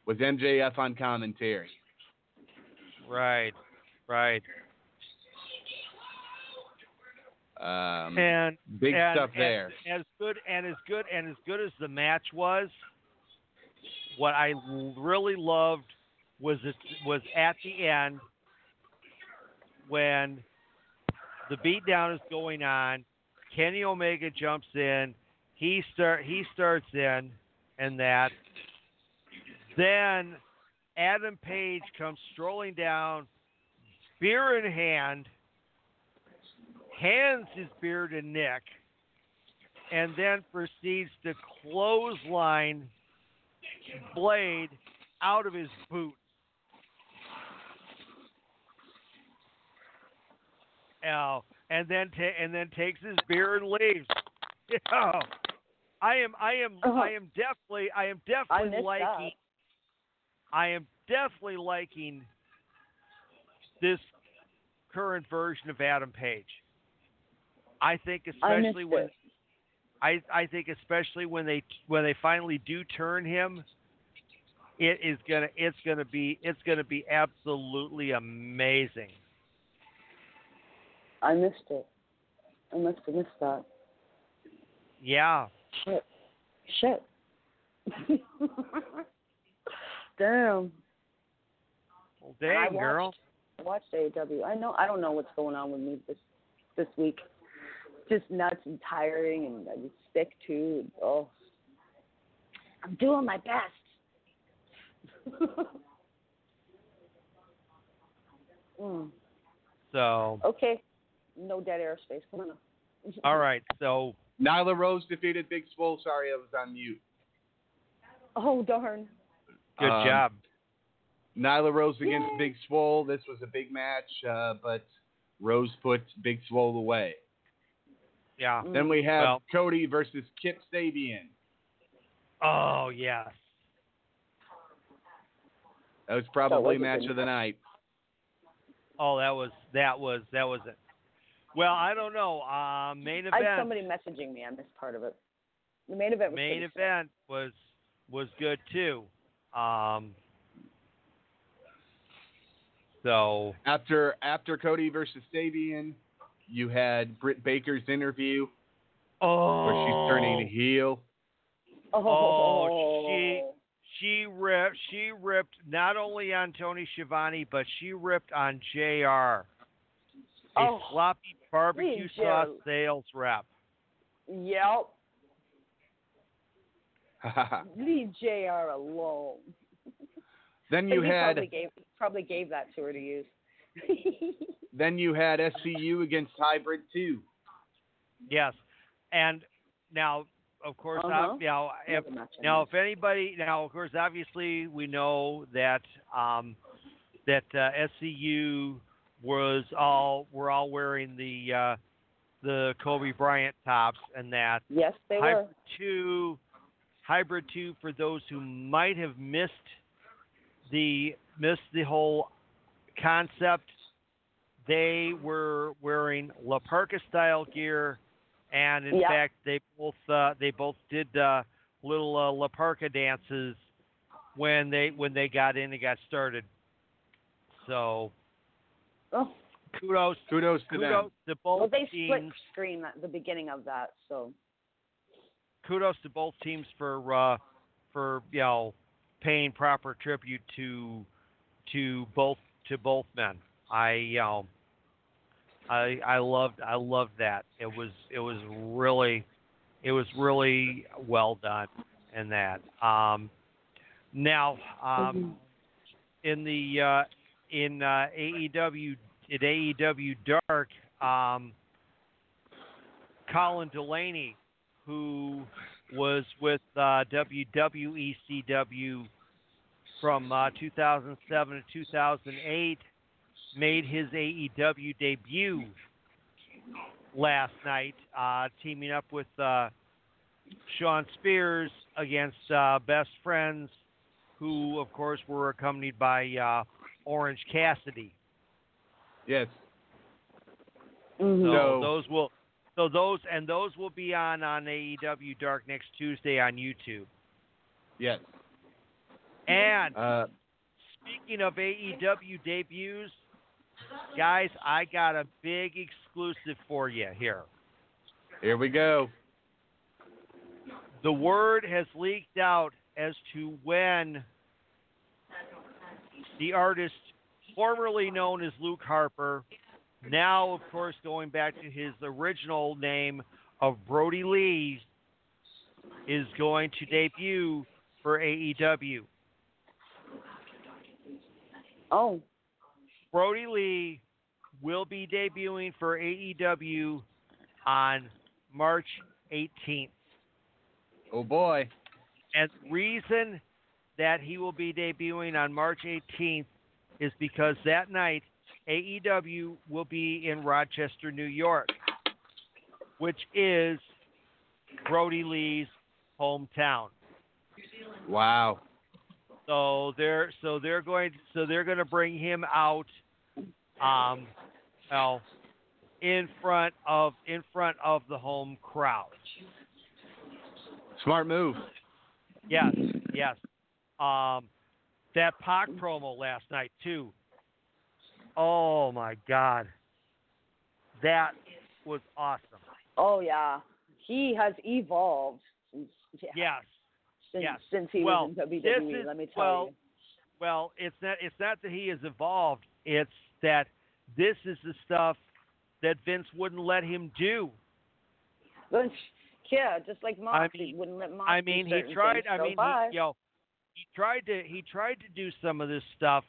with MJF on commentary. Right, right. Um, And big and, stuff and there. As good and as good and as good as the match was, what I really loved was it was at the end when the beatdown is going on. Kenny Omega jumps in. He start he starts in, and that. Then Adam Page comes strolling down, beer in hand, hands his beer to Nick, and then proceeds to clothesline Blade out of his boot. Oh, and then ta- and then takes his beer and leaves. Yeah. I am I am Uh-huh. I am definitely I am definitely missed liking I am definitely liking this current version of Adam Page. I think especially missed when it. I I think especially when they when they finally do turn him, it is gonna it's gonna be it's gonna be absolutely amazing. I missed it. I must have missed that. Yeah. Shit. Shit. Damn. Well, And I dang girl. I watched AEW. I know. I don't know what's going on with me this this week. Just nuts and tiring, and I'm sick too. And, oh, I'm doing my best. mm. So Okay. No dead airspace. Come on. all right, so Nyla Rose defeated Big Swole. Sorry, I was on mute. Oh darn. good Um, job. Nyla Rose against Yay. Big Swole. This was a big match, uh, but Rose put Big Swole away. Yeah. Then we have Well- Cody versus Kip Sabian. Oh yes. That was probably was match of the night. Oh, that was that was that was it. Well, I don't know. Uh, main event. I had somebody messaging me. I missed part of it. The main event was main pretty sick. event was was good too. Um, so After after Cody versus Sabian, you had Britt Baker's interview oh, where she's turning heel. Oh, she she ripped she ripped not only on Tony Schiavone but she ripped on Jr. A Oh, sloppy barbecue sauce Joe. sales rep. Yep. Leave Jr. alone. then you had probably gave probably gave that to her to use. then you had SCU against Hybrid 2. Yes, and now of course Uh-huh. uh, now if Now, if anybody, now of course, obviously we know that um, that uh, SCU was all we're all wearing the uh, the Kobe Bryant tops, and that yes, they were. Hybrid Two, Hybrid Two, for those who might have missed the missed the whole concept, they were wearing La Parka style gear, and in Yeah. fact they both uh, they both did uh, little uh, La Parka dances when they when they got in and got started. So Oh, kudos Kudos to kudos them. to both well, they teams. split screen at the beginning of that, so kudos to both teams for uh, for you know paying proper tribute to to both to both men. I you know I I loved I loved that. It was it was really it was really well done in that. Um, now um, in the uh, in uh, AEW at AEW Dark, um, Colin Delaney, who was with uh, WWECW from uh, 2007 to 2008, made his AEW debut last night, uh, teaming up with uh, Shawn Spears against uh, Best Friends, who, of course, were accompanied by uh, Orange Cassidy. Yes. Mhm. So So- those will, so those and those will be on on AEW Dark next Tuesday on YouTube. Yes. And Uh, speaking of AEW debuts, guys, I got a big exclusive for you here. here we go. The word has leaked out as to when the artist formerly known as Luke Harper, now of course going back to his original name of Brodie Lee, is going to debut for AEW. Oh, Brodie Lee will be debuting for AEW on March 18th. Oh boy. And the reason that he will be debuting on March 18th is because that night AEW will be in Rochester, New York, which is Brodie Lee's hometown. Wow. So they're so they're going so they're going to bring him out, um, well, in front of in front of the home crowd. Smart move. Yes, yes. Um, that Pac promo last night too. Oh my God, that was awesome. oh yeah. He has evolved yeah, Yes. Since, yes. since he Well, was in WWE. this is- let me tell well, you. Well, it's not it's not that he has evolved. It's that this is the stuff that Vince wouldn't let him do. But, yeah, just like Moxley mean- wouldn't let Moxley I mean, he tried. I mean, by. he, you know, he tried to he tried to do some of this stuff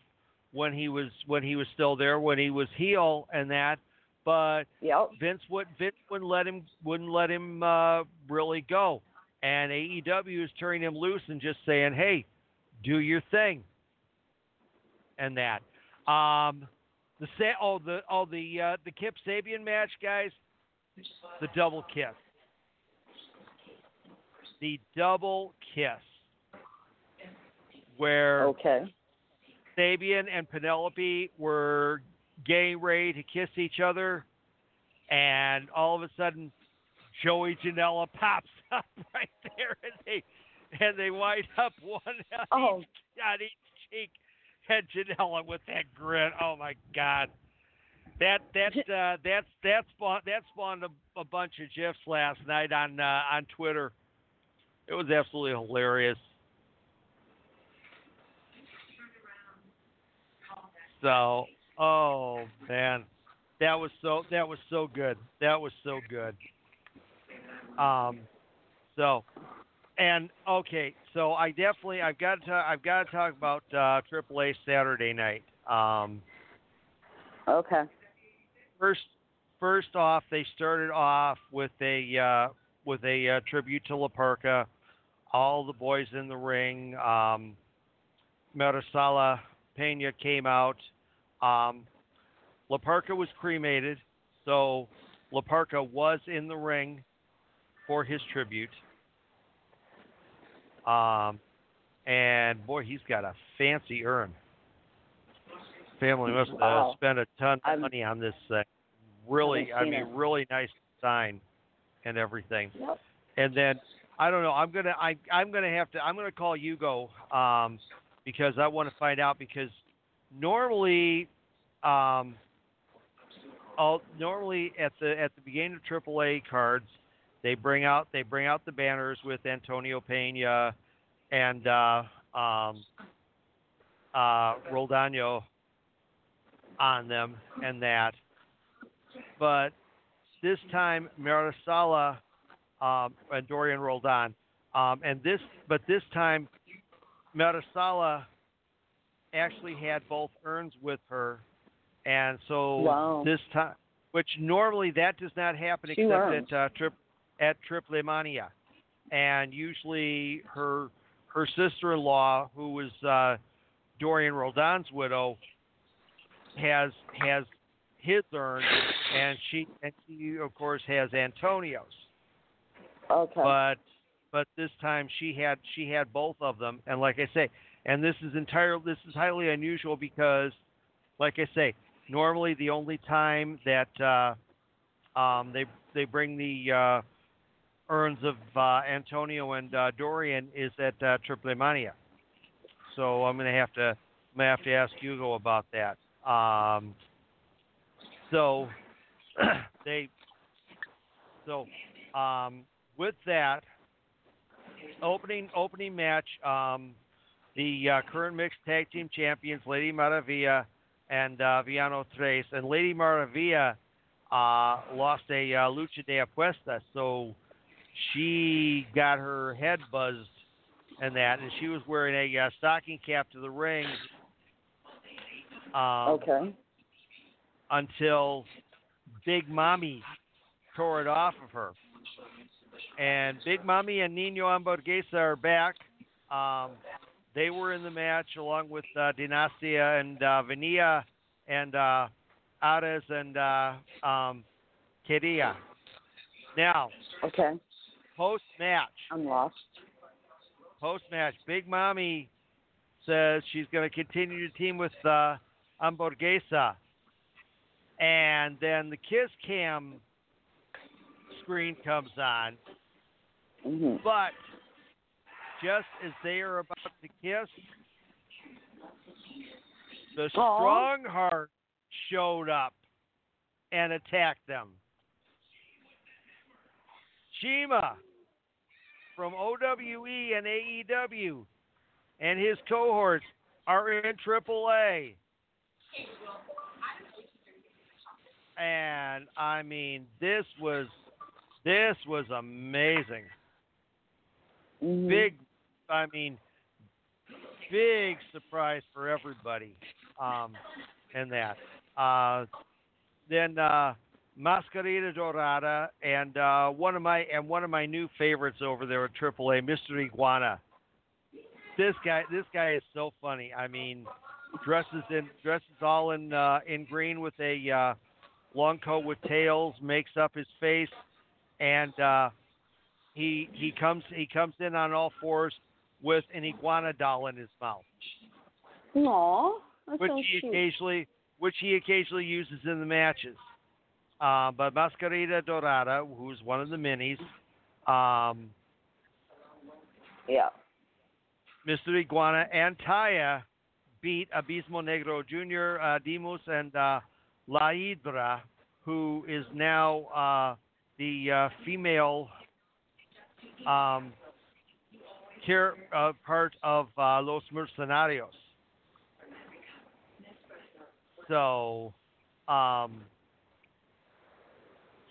when he was when he was still there when he was heel and that, but Yep. Vince would Vince wouldn't let him wouldn't let him uh, really go, and AEW is turning him loose and just saying, "Hey, do your thing," and that. Um, the sa- oh the oh the uh, the Kip Sabian match, guys, the double kiss, the double kiss, where Okay. Sabian and Penelope were getting ready to kiss each other, and all of a sudden, Joey Janela pops up right there, and they and they wind up one on, Oh. each, on each cheek, and Janela with that grin. Oh my God. That that uh, that's that spawned that spawned a, a bunch of gifs last night on uh, on Twitter. It was absolutely hilarious. So, oh man, that was so that was so good. That was so good. Um, so, and okay, so I definitely I've got to I've got to talk about uh, AAA Saturday night. Um, Okay. first first off, they started off with a uh, with a uh, tribute to La Parka. All the boys in the ring. Um, Marisela Pena came out. Um, La Parka was cremated, so La Parka was in the ring for his tribute. Um, and boy, he's got a fancy urn. Family must uh, Wow. spend a ton of I'm- money on this thing. Really, I mean, it. really nice design and everything. Yep. And then I don't know. I'm gonna I I'm gonna have to I'm gonna call Hugo um, because I want to find out because normally um, I'll, normally at the at the beginning of AAA cards they bring out they bring out the banners with Antonio Pena and uh, um, uh, Roldano on them and that. But this time Marisela um, and Dorian Roldan. Um, and this, but this time, Marisela actually had both urns with her, and so Wow. this time, which normally that does not happen Two except at uh, trip at Triple Mania, and usually her her sister-in-law, who was uh, Dorian Roldan's widow, has has his urn, and she and she of course has Antonio's. Okay. but but this time she had she had both of them. And like i say and this is entirely this is highly unusual because like i say normally the only time that uh um they they bring the uh urns of uh antonio and uh dorian is at uh triple mania. So i'm gonna have to i'm gonna have to ask hugo about that. Um so they so um with that opening opening match, um, the uh, current mixed tag team champions, Lady Maravilla and uh, Villano Tres, and Lady Maravilla uh, lost a uh, lucha de apuesta, so she got her head buzzed and that, and she was wearing a uh, stocking cap to the ring. Um, okay. until Big Mommy tore it off of her. And Big Mommy and Nino Hamburguesa are back. Um, they were in the match along with uh, Dinastia and uh, Venia and uh, Ares and uh, um, Queria. Now, Okay. Post match, I'm lost. post match, Big Mommy says she's going to continue to team with uh, Hamburguesa. And then the Kiss Cam screen comes on, hmm but just as they are about to kiss, the. Strong Heart showed up and attacked them. CIMA from OWE and AEW and his cohorts are in AAA. And I mean, this was this was amazing. hmm Big, I mean, big surprise for everybody. Um, and that. Uh, then uh, Mascarita Dorada and uh, one of my and one of my new favorites over there at AAA, Mr. Iguana. This guy, this guy is so funny. I mean, dresses in dresses all in uh, in green with a uh, long coat with tails, makes up his face, and uh, he he comes he comes in on all fours with an iguana doll in his mouth, Aw, that's which so he cute. occasionally which he occasionally uses in the matches. Uh, but Mascarita Dorada, who's one of the minis, um, Yeah. Mr. Iguana and Taya beat Abismo Negro Jr., uh, Dimus, and uh, La Hiedra, who is now uh, the uh, female um, care, uh, part of uh, Los Mercenarios. So, um,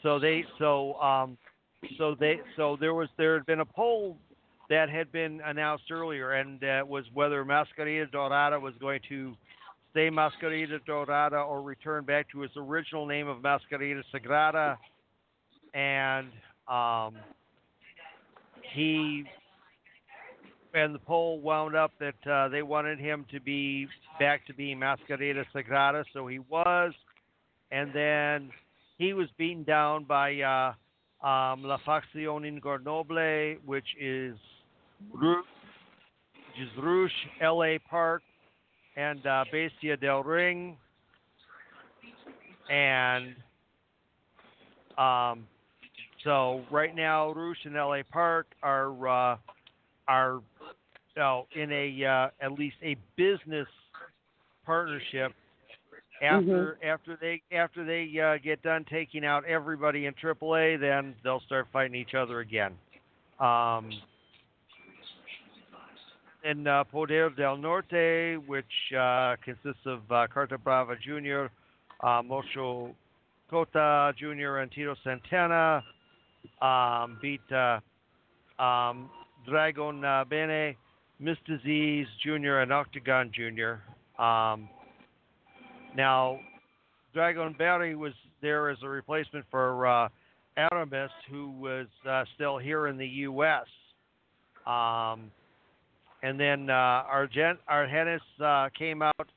so they, so, um, so they, so there was there had been a poll that had been announced earlier, and that was whether Mascarita Dorada was going to stay Mascarita Dorada or return back to its original name of Mascarita Sagrada. And um, he and the poll wound up that uh, they wanted him to be back to being Mascarita Sagrada, so he was. And then he was beaten down by uh, um, La Facción Ingobernable, which is which is Rouge, L.A. Park, and uh, Bestia del Ring, and um, so right now Rouge and L.A. Park are uh, are oh, in a uh, at least a business partnership. After after they after they uh, get done taking out everybody in AAA, then they'll start fighting each other again. Um, in uh, Poder del Norte, which uh, consists of uh, Carta Brava Jr., uh, Mocho Cota Jr., and Tito Santana, um, beat uh, um, Dragon uh, Bene, Myzteziz Jr., and Octagon Jr. Um, now, Dragon Berry was there as a replacement for uh, Aramis, who was uh, still here in the U.S. Um, and then uh, Argent Argenis uh, came out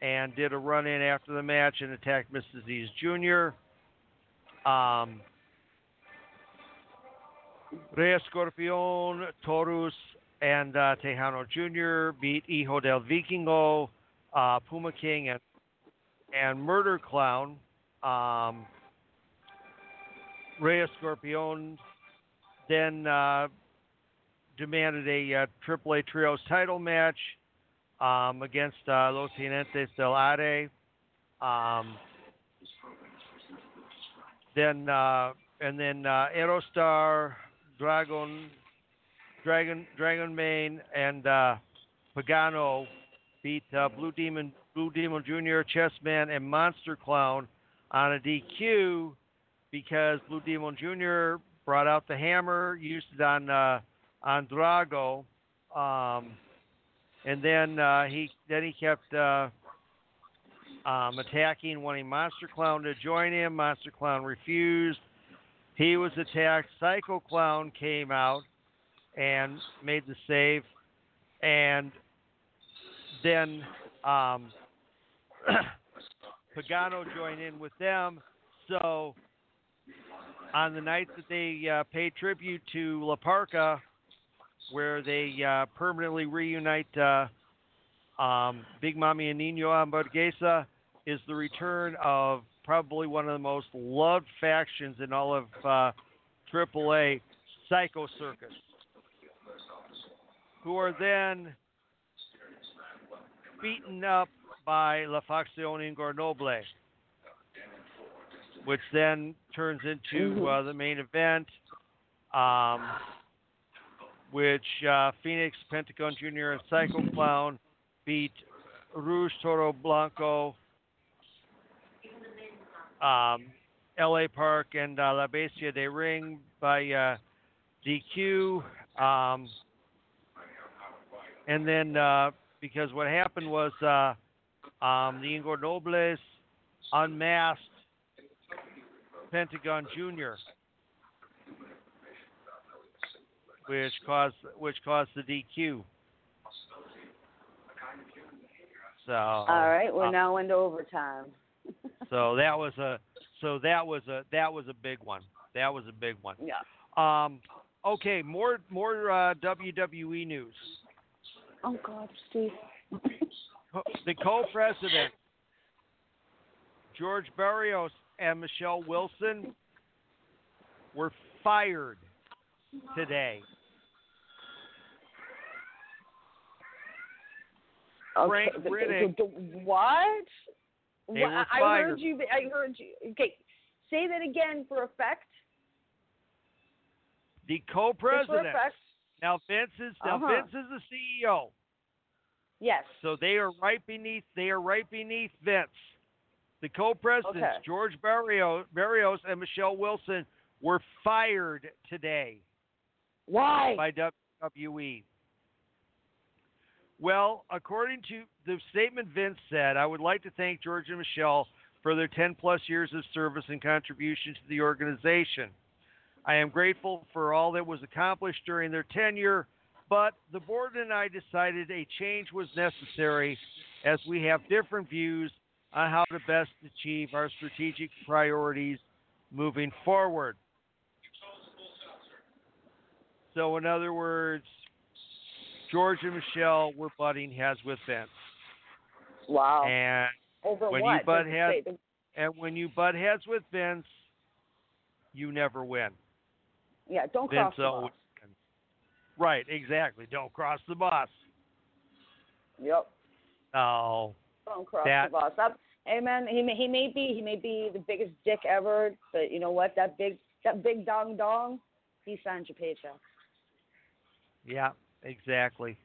and did a run in after the match and attacked Miss Disease Jr. Um, Rey Escorpion, Taurus, and uh, Tejano Jr. beat Hijo del Vikingo, uh, Puma King, and and Murder Clown. Um, Rey Escorpion then uh, demanded a uh, AAA Trios title match um, against uh, Los Jinetes del Aire. Um, then uh, and then uh, Aerostar, Dragon, Dragon, Dragon Mane, and uh, Pagano beat uh, Blue Demon, Blue Demon Jr., Chessman, and Monster Clown on a DQ because Blue Demon Jr. brought out the hammer, used it on uh, on Drago, um, and then uh, he then he kept uh, um, attacking, wanting Monster Clown to join him. Monster Clown refused. He was attacked. Psycho Clown came out and made the save, and then um, Pagano joined in with them. So on the night that they uh, paid tribute to La Parka, where they uh, permanently reunite uh, um, Big Mami and Nino Hamburguesa, is the return of probably one of the most loved factions in all of uh, AAA, Psycho Circus, who are then beaten up by La Facción Ingobernable, which then turns into uh, the main event, um, which uh, Phoenix, Pentagon Jr., and Psycho Clown beat Rush Toro Blanco, um, LA Park, and uh, La Bestia de Ring by uh, DQ. Um, and then uh, because what happened was uh, um, the Ingobernables unmasked Pentagon Jr., which caused which caused the DQ. So All right, we're uh, now into overtime. so that was a so that was a that was a big one. That was a big one. Yeah. Um, okay, more more uh, WWE news. Oh God, Steve. The co-president George Barrios and Michelle Wilson were fired today. Frank okay, the- the- Riddick. the- what? They were I I heard you. I heard you. Okay, say that again for effect. The co-president. effect. Now Vince is now Uh-huh. Vince is the CEO, Yes. so they are right beneath they are right beneath Vince. The co-presidents Okay. George Barrios, Barrios and Michelle Wilson were fired today. Why? by WWE. Well, according to the statement Vince said, I would like to thank George and Michelle for their 10 plus years of service and contribution to the organization. I am grateful for all that was accomplished during their tenure, but the board and I decided a change was necessary as we have different views on how to best achieve our strategic priorities moving forward. So, in other words, George and Michelle were butting heads with Vince, wow. and Over when you butt heads- and when you butt heads with Vince, you never win. Yeah, don't cross the boss. Right, exactly. Don't cross the boss. Yep. Oh, Don't cross That- the boss. That, hey man, he may he may be he may be the biggest dick ever, but you know what? That big that big dong dong, he signs your paycheck. yeah, exactly.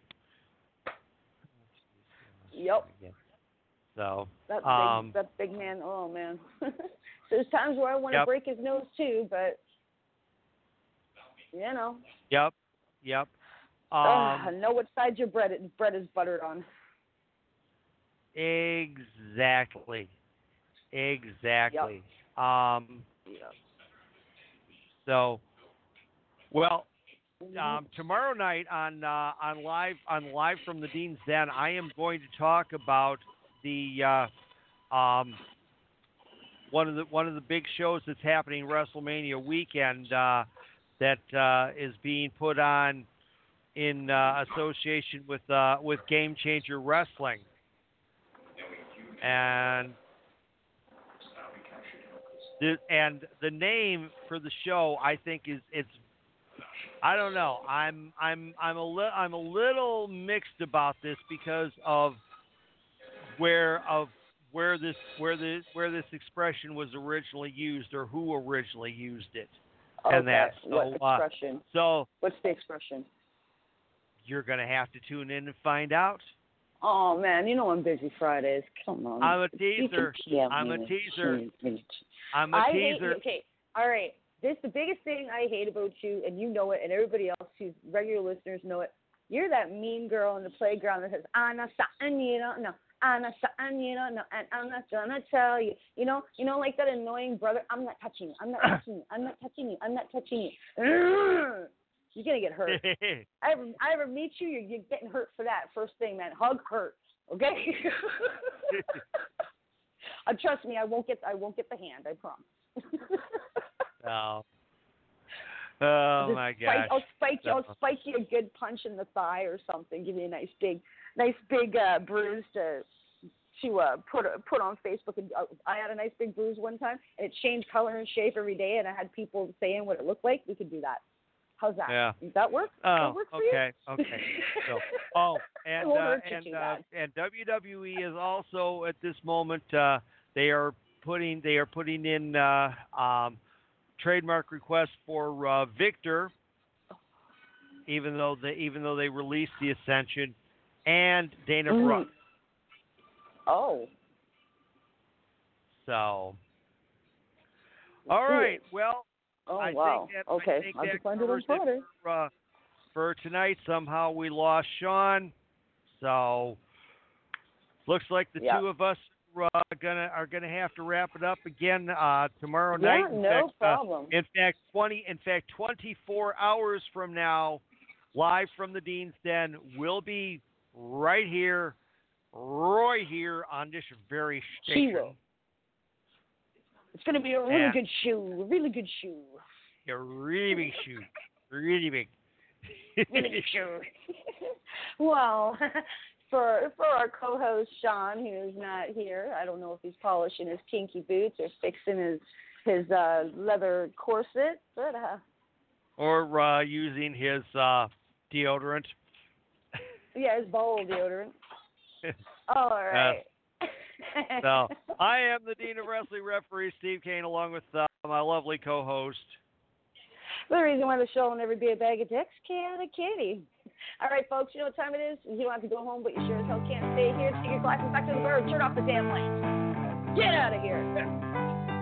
Yep. So, That big Um, that big man. Oh man. There's times where I want to Yep. break his nose too, but you know, yep, yep. Um, know what side your bread bread is buttered on. exactly, exactly. Um, Yeah. so, well, um, tomorrow night on uh, on live on live from the Dean's Den, I am going to talk about the uh, um, one of the one of the big shows that's happening WrestleMania weekend uh, that uh, is being put on in uh, association with uh, with Game Changer Wrestling, and the, and the name for the show I think is it's I don't know. I'm I'm I'm a li- I'm a little mixed about this because of where of where this where this where this expression was originally used or who originally used it. Okay. and that, so, what uh, expression? So What's the expression? you're gonna have to tune in and find out. Oh man, you know I'm busy Fridays. Come on. I'm a teaser. I'm a teaser. I'm a I teaser. okay. All right. This the biggest thing I hate about you, and you know it, and everybody else who's regular listeners know it. You're that mean girl in the playground that says, "I'm not something you don't know. I'm not you know, and I'm not gonna tell you." You know, you know, like that annoying brother. I'm not touching you. I'm not touching you. I'm not touching you. I'm not touching you. You're gonna get hurt. I ever, I ever meet you, you're, you're getting hurt for that. First thing, man, hug hurt. Okay. uh, trust me, I won't get, I won't get the hand. I promise. oh. Oh Just my spike. I'll spike you. I'll spike you a good punch in the thigh or something. Give you a nice big, nice big uh, bruise to to uh, put put on Facebook. And uh, I had a nice big bruise one time, and it changed color and shape every day. And I had people saying what it looked like. We could do that. How's that? Yeah. Does that work? Oh, that work for you? okay, okay. So, oh, and uh, and uh, and WWE is also at this moment uh, they are putting they are putting in uh, um, trademark request for uh, Viktor, even though they even though they released the Ascension, and Dana Mm. Brooke. Oh. So, all right, well. Oh I wow. think that, I okay. think I'll that just find it on it for, uh, for tonight. Somehow we lost Sean, so looks like the Yeah. two of us uh, gonna are gonna have to wrap it up again uh, tomorrow Yeah, night. In no fact, uh, problem. in fact, twenty in fact twenty four hours from now, live from the Dean's Den, will be right here, Roy here on this very station. will. It's gonna be a really Yeah. good shoe. A really good shoe. A really big shoe, really big. Really good shoe. well, for for our co-host Sean, who's not here. I don't know if he's polishing his kinky boots or fixing his his uh, leather corset, but uh, Or uh, using his uh, deodorant. yeah, his bowl deodorant. All right. So I am the Dean of Wrestling referee, Steve Kane, along with uh, my lovely co-host. The reason why the show will never be a bag of dicks, Chaotic Kitty. All right, folks, you know what time it is? You don't have to go home, but you sure as hell can't stay here. Take your glasses back to the bird. Turn off the damn lights. Get out of here.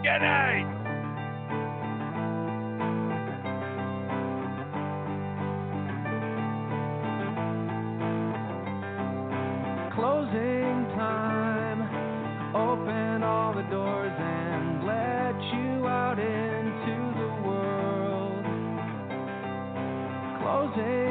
Good night. Closing time. Open all the doors Closing